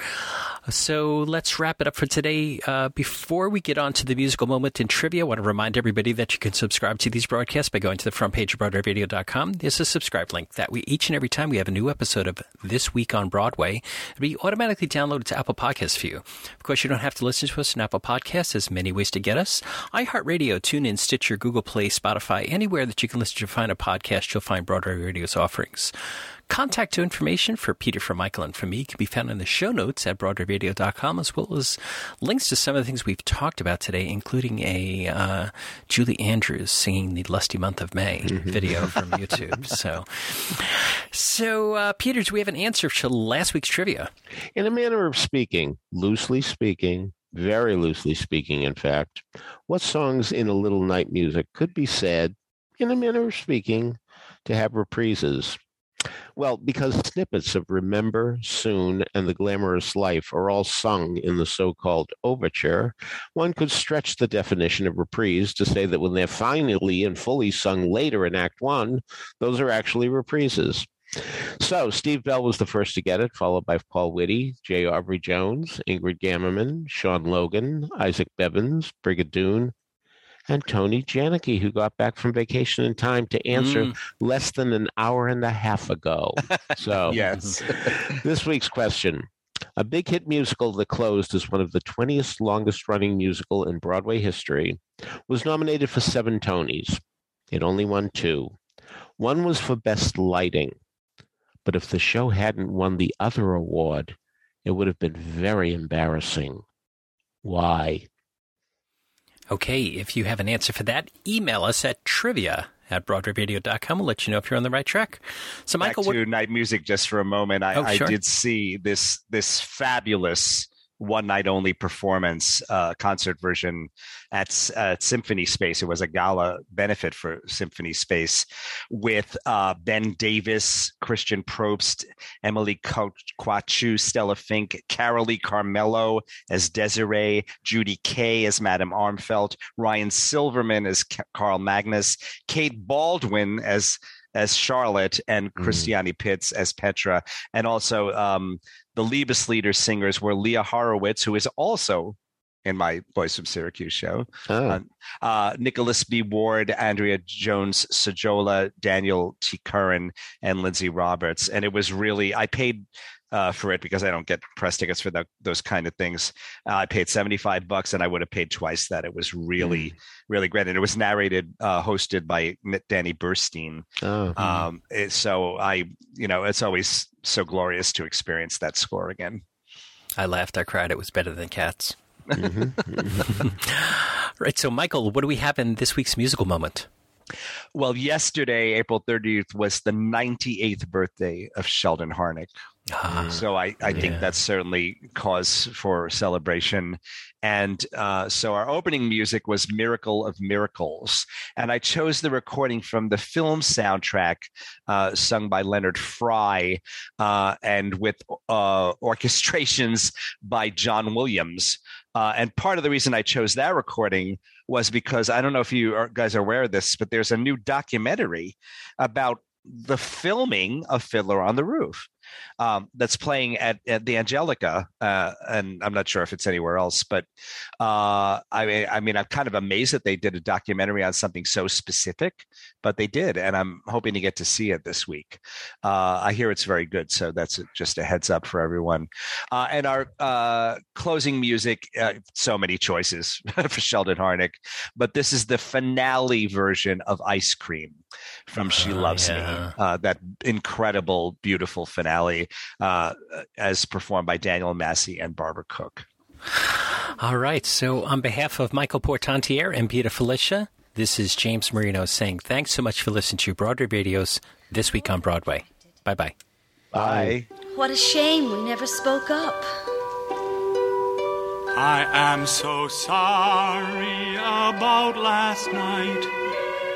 So let's wrap it up for today. Uh, before we get on to the musical moment in trivia, I want to remind everybody that you can subscribe to these broadcasts by going to the front page of BroadwayRadio.com. There's a subscribe link that we each and every time we have a new episode of This Week on Broadway, it'll be automatically downloaded to Apple Podcasts for you. Of course, you don't have to listen to us on Apple Podcasts. There's many ways to get us. iHeartRadio, TuneIn, Stitcher, Google Play, Spotify, anywhere that you can listen to find a podcast, you'll find Broadway Radio's offerings. Contact information for Peter, for Michael, and for me can be found in the show notes at BroadwayRadio.com, as well as links to some of the things we've talked about today, including a uh, Julie Andrews singing the Lusty Month of May video from YouTube. (laughs) So, so uh, Peter, do we have an answer to last week's trivia? In a manner of speaking, loosely speaking, very loosely speaking, in fact, what songs in a little night music could be said, in a manner of speaking, to have reprises? Well, because snippets of Remember, Soon, and The Glamorous Life are all sung in the so called overture, one could stretch the definition of reprise to say that when they're finally and fully sung later in Act One, those are actually reprises. So Steve Bell was the first to get it, followed by Paul Whitty, J. Aubrey Jones, Ingrid Gammerman, Sean Logan, Isaac Bevins, Brigadoon, and Tony Janicki, who got back from vacation in time to answer Mm. less than an hour and a half ago. (laughs) So Yes. (laughs) this week's question. A big hit musical that closed as one of the 20th longest running musical in Broadway history was nominated for seven Tonys. It only won two. One was for Best Lighting. But if the show hadn't won the other award, it would have been very embarrassing. Why? Okay, if you have an answer for that, email us at trivia at BroadwayRadio.com. We'll let you know if you're on the right track. So, Back Michael, what, to night music just for a moment. I, Oh, I did see this this fabulous one night only performance uh, concert version at, at Symphony Space. It was a gala benefit for Symphony Space with uh, Ben Davis, Christian Probst, Emily Quachu, Stella Fink, Carolee Carmello as Desiree, Judy Kaye as Madame Armfelt, Ryan Silverman as Carl Magnus, Kate Baldwin as as Charlotte and Mm. Christiani Pitts as Petra, and also um, the Liebeslieder singers were Leah Horowitz, who is also in my Boys from Syracuse show, Oh, Uh, uh, Nicholas B. Ward, Andrea Jones Sojola, Daniel T. Curran, and Lindsay Roberts. And it was really, I paid uh, for it because I don't get press tickets for that, those kind of things. Uh, I paid 75 bucks and I would have paid twice that. It was really, really great. And it was narrated, uh, hosted by N- Danny Burstein. oh. Um, it- so I, you know, it's always so glorious to experience that score again. I laughed, I cried. It was better than cats. Mhm. (laughs) Right. So, Michael, what do we have in this week's musical moment? Well, yesterday, April 30th, was the 98th birthday of Sheldon Harnick. Ah, So I, I Yeah. think that's certainly cause for celebration. And uh, so our opening music was Miracle of Miracles. And I chose the recording from the film soundtrack uh, sung by Leonard Frey uh, and with uh, orchestrations by John Williams. Uh, and part of the reason I chose that recording was because I don't know if you are, guys are aware of this, but there's a new documentary about the filming of Fiddler on the Roof um, that's playing at, at the Angelika, uh, and I'm not sure if it's anywhere else. But uh, I mean, I mean, I'm kind of amazed that they did a documentary on something so specific, but they did, and I'm hoping to get to see it this week. Uh, I hear it's very good, so that's just a heads up for everyone. Uh, and our uh, closing music, uh, so many choices (laughs) for Sheldon Harnick, but this is the finale version of Ice Cream from She Oh, Loves yeah. Me. Uh, that incredible, beautiful finale uh, as performed by Daniel Massey and Barbara Cook. All right. So, on behalf of Michael Portantiere and Peter Filichia, this is James Marino saying thanks so much for listening to Broadway Radio's This Week on Broadway. Bye bye. Bye. What a shame we never spoke up. I am so sorry about last night.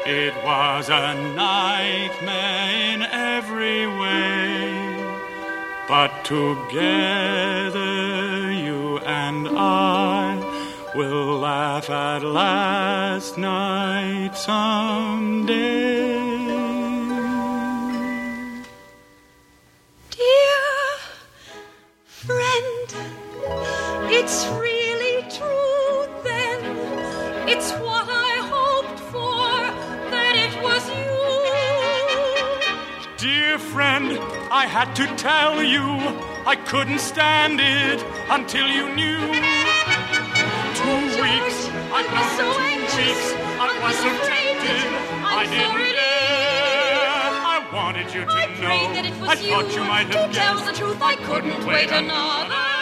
It was a nightmare in every way. But together you and I will laugh at last night someday. Dear friend, it's really true then. It's Dear friend, I had to tell you I couldn't stand it until you knew. Two weeks, I was so two anxious, I was so afraid tempted, I didn't dare. I wanted you to I know. prayed that it was I you. thought you might to have tell guessed. the truth, I couldn't wait another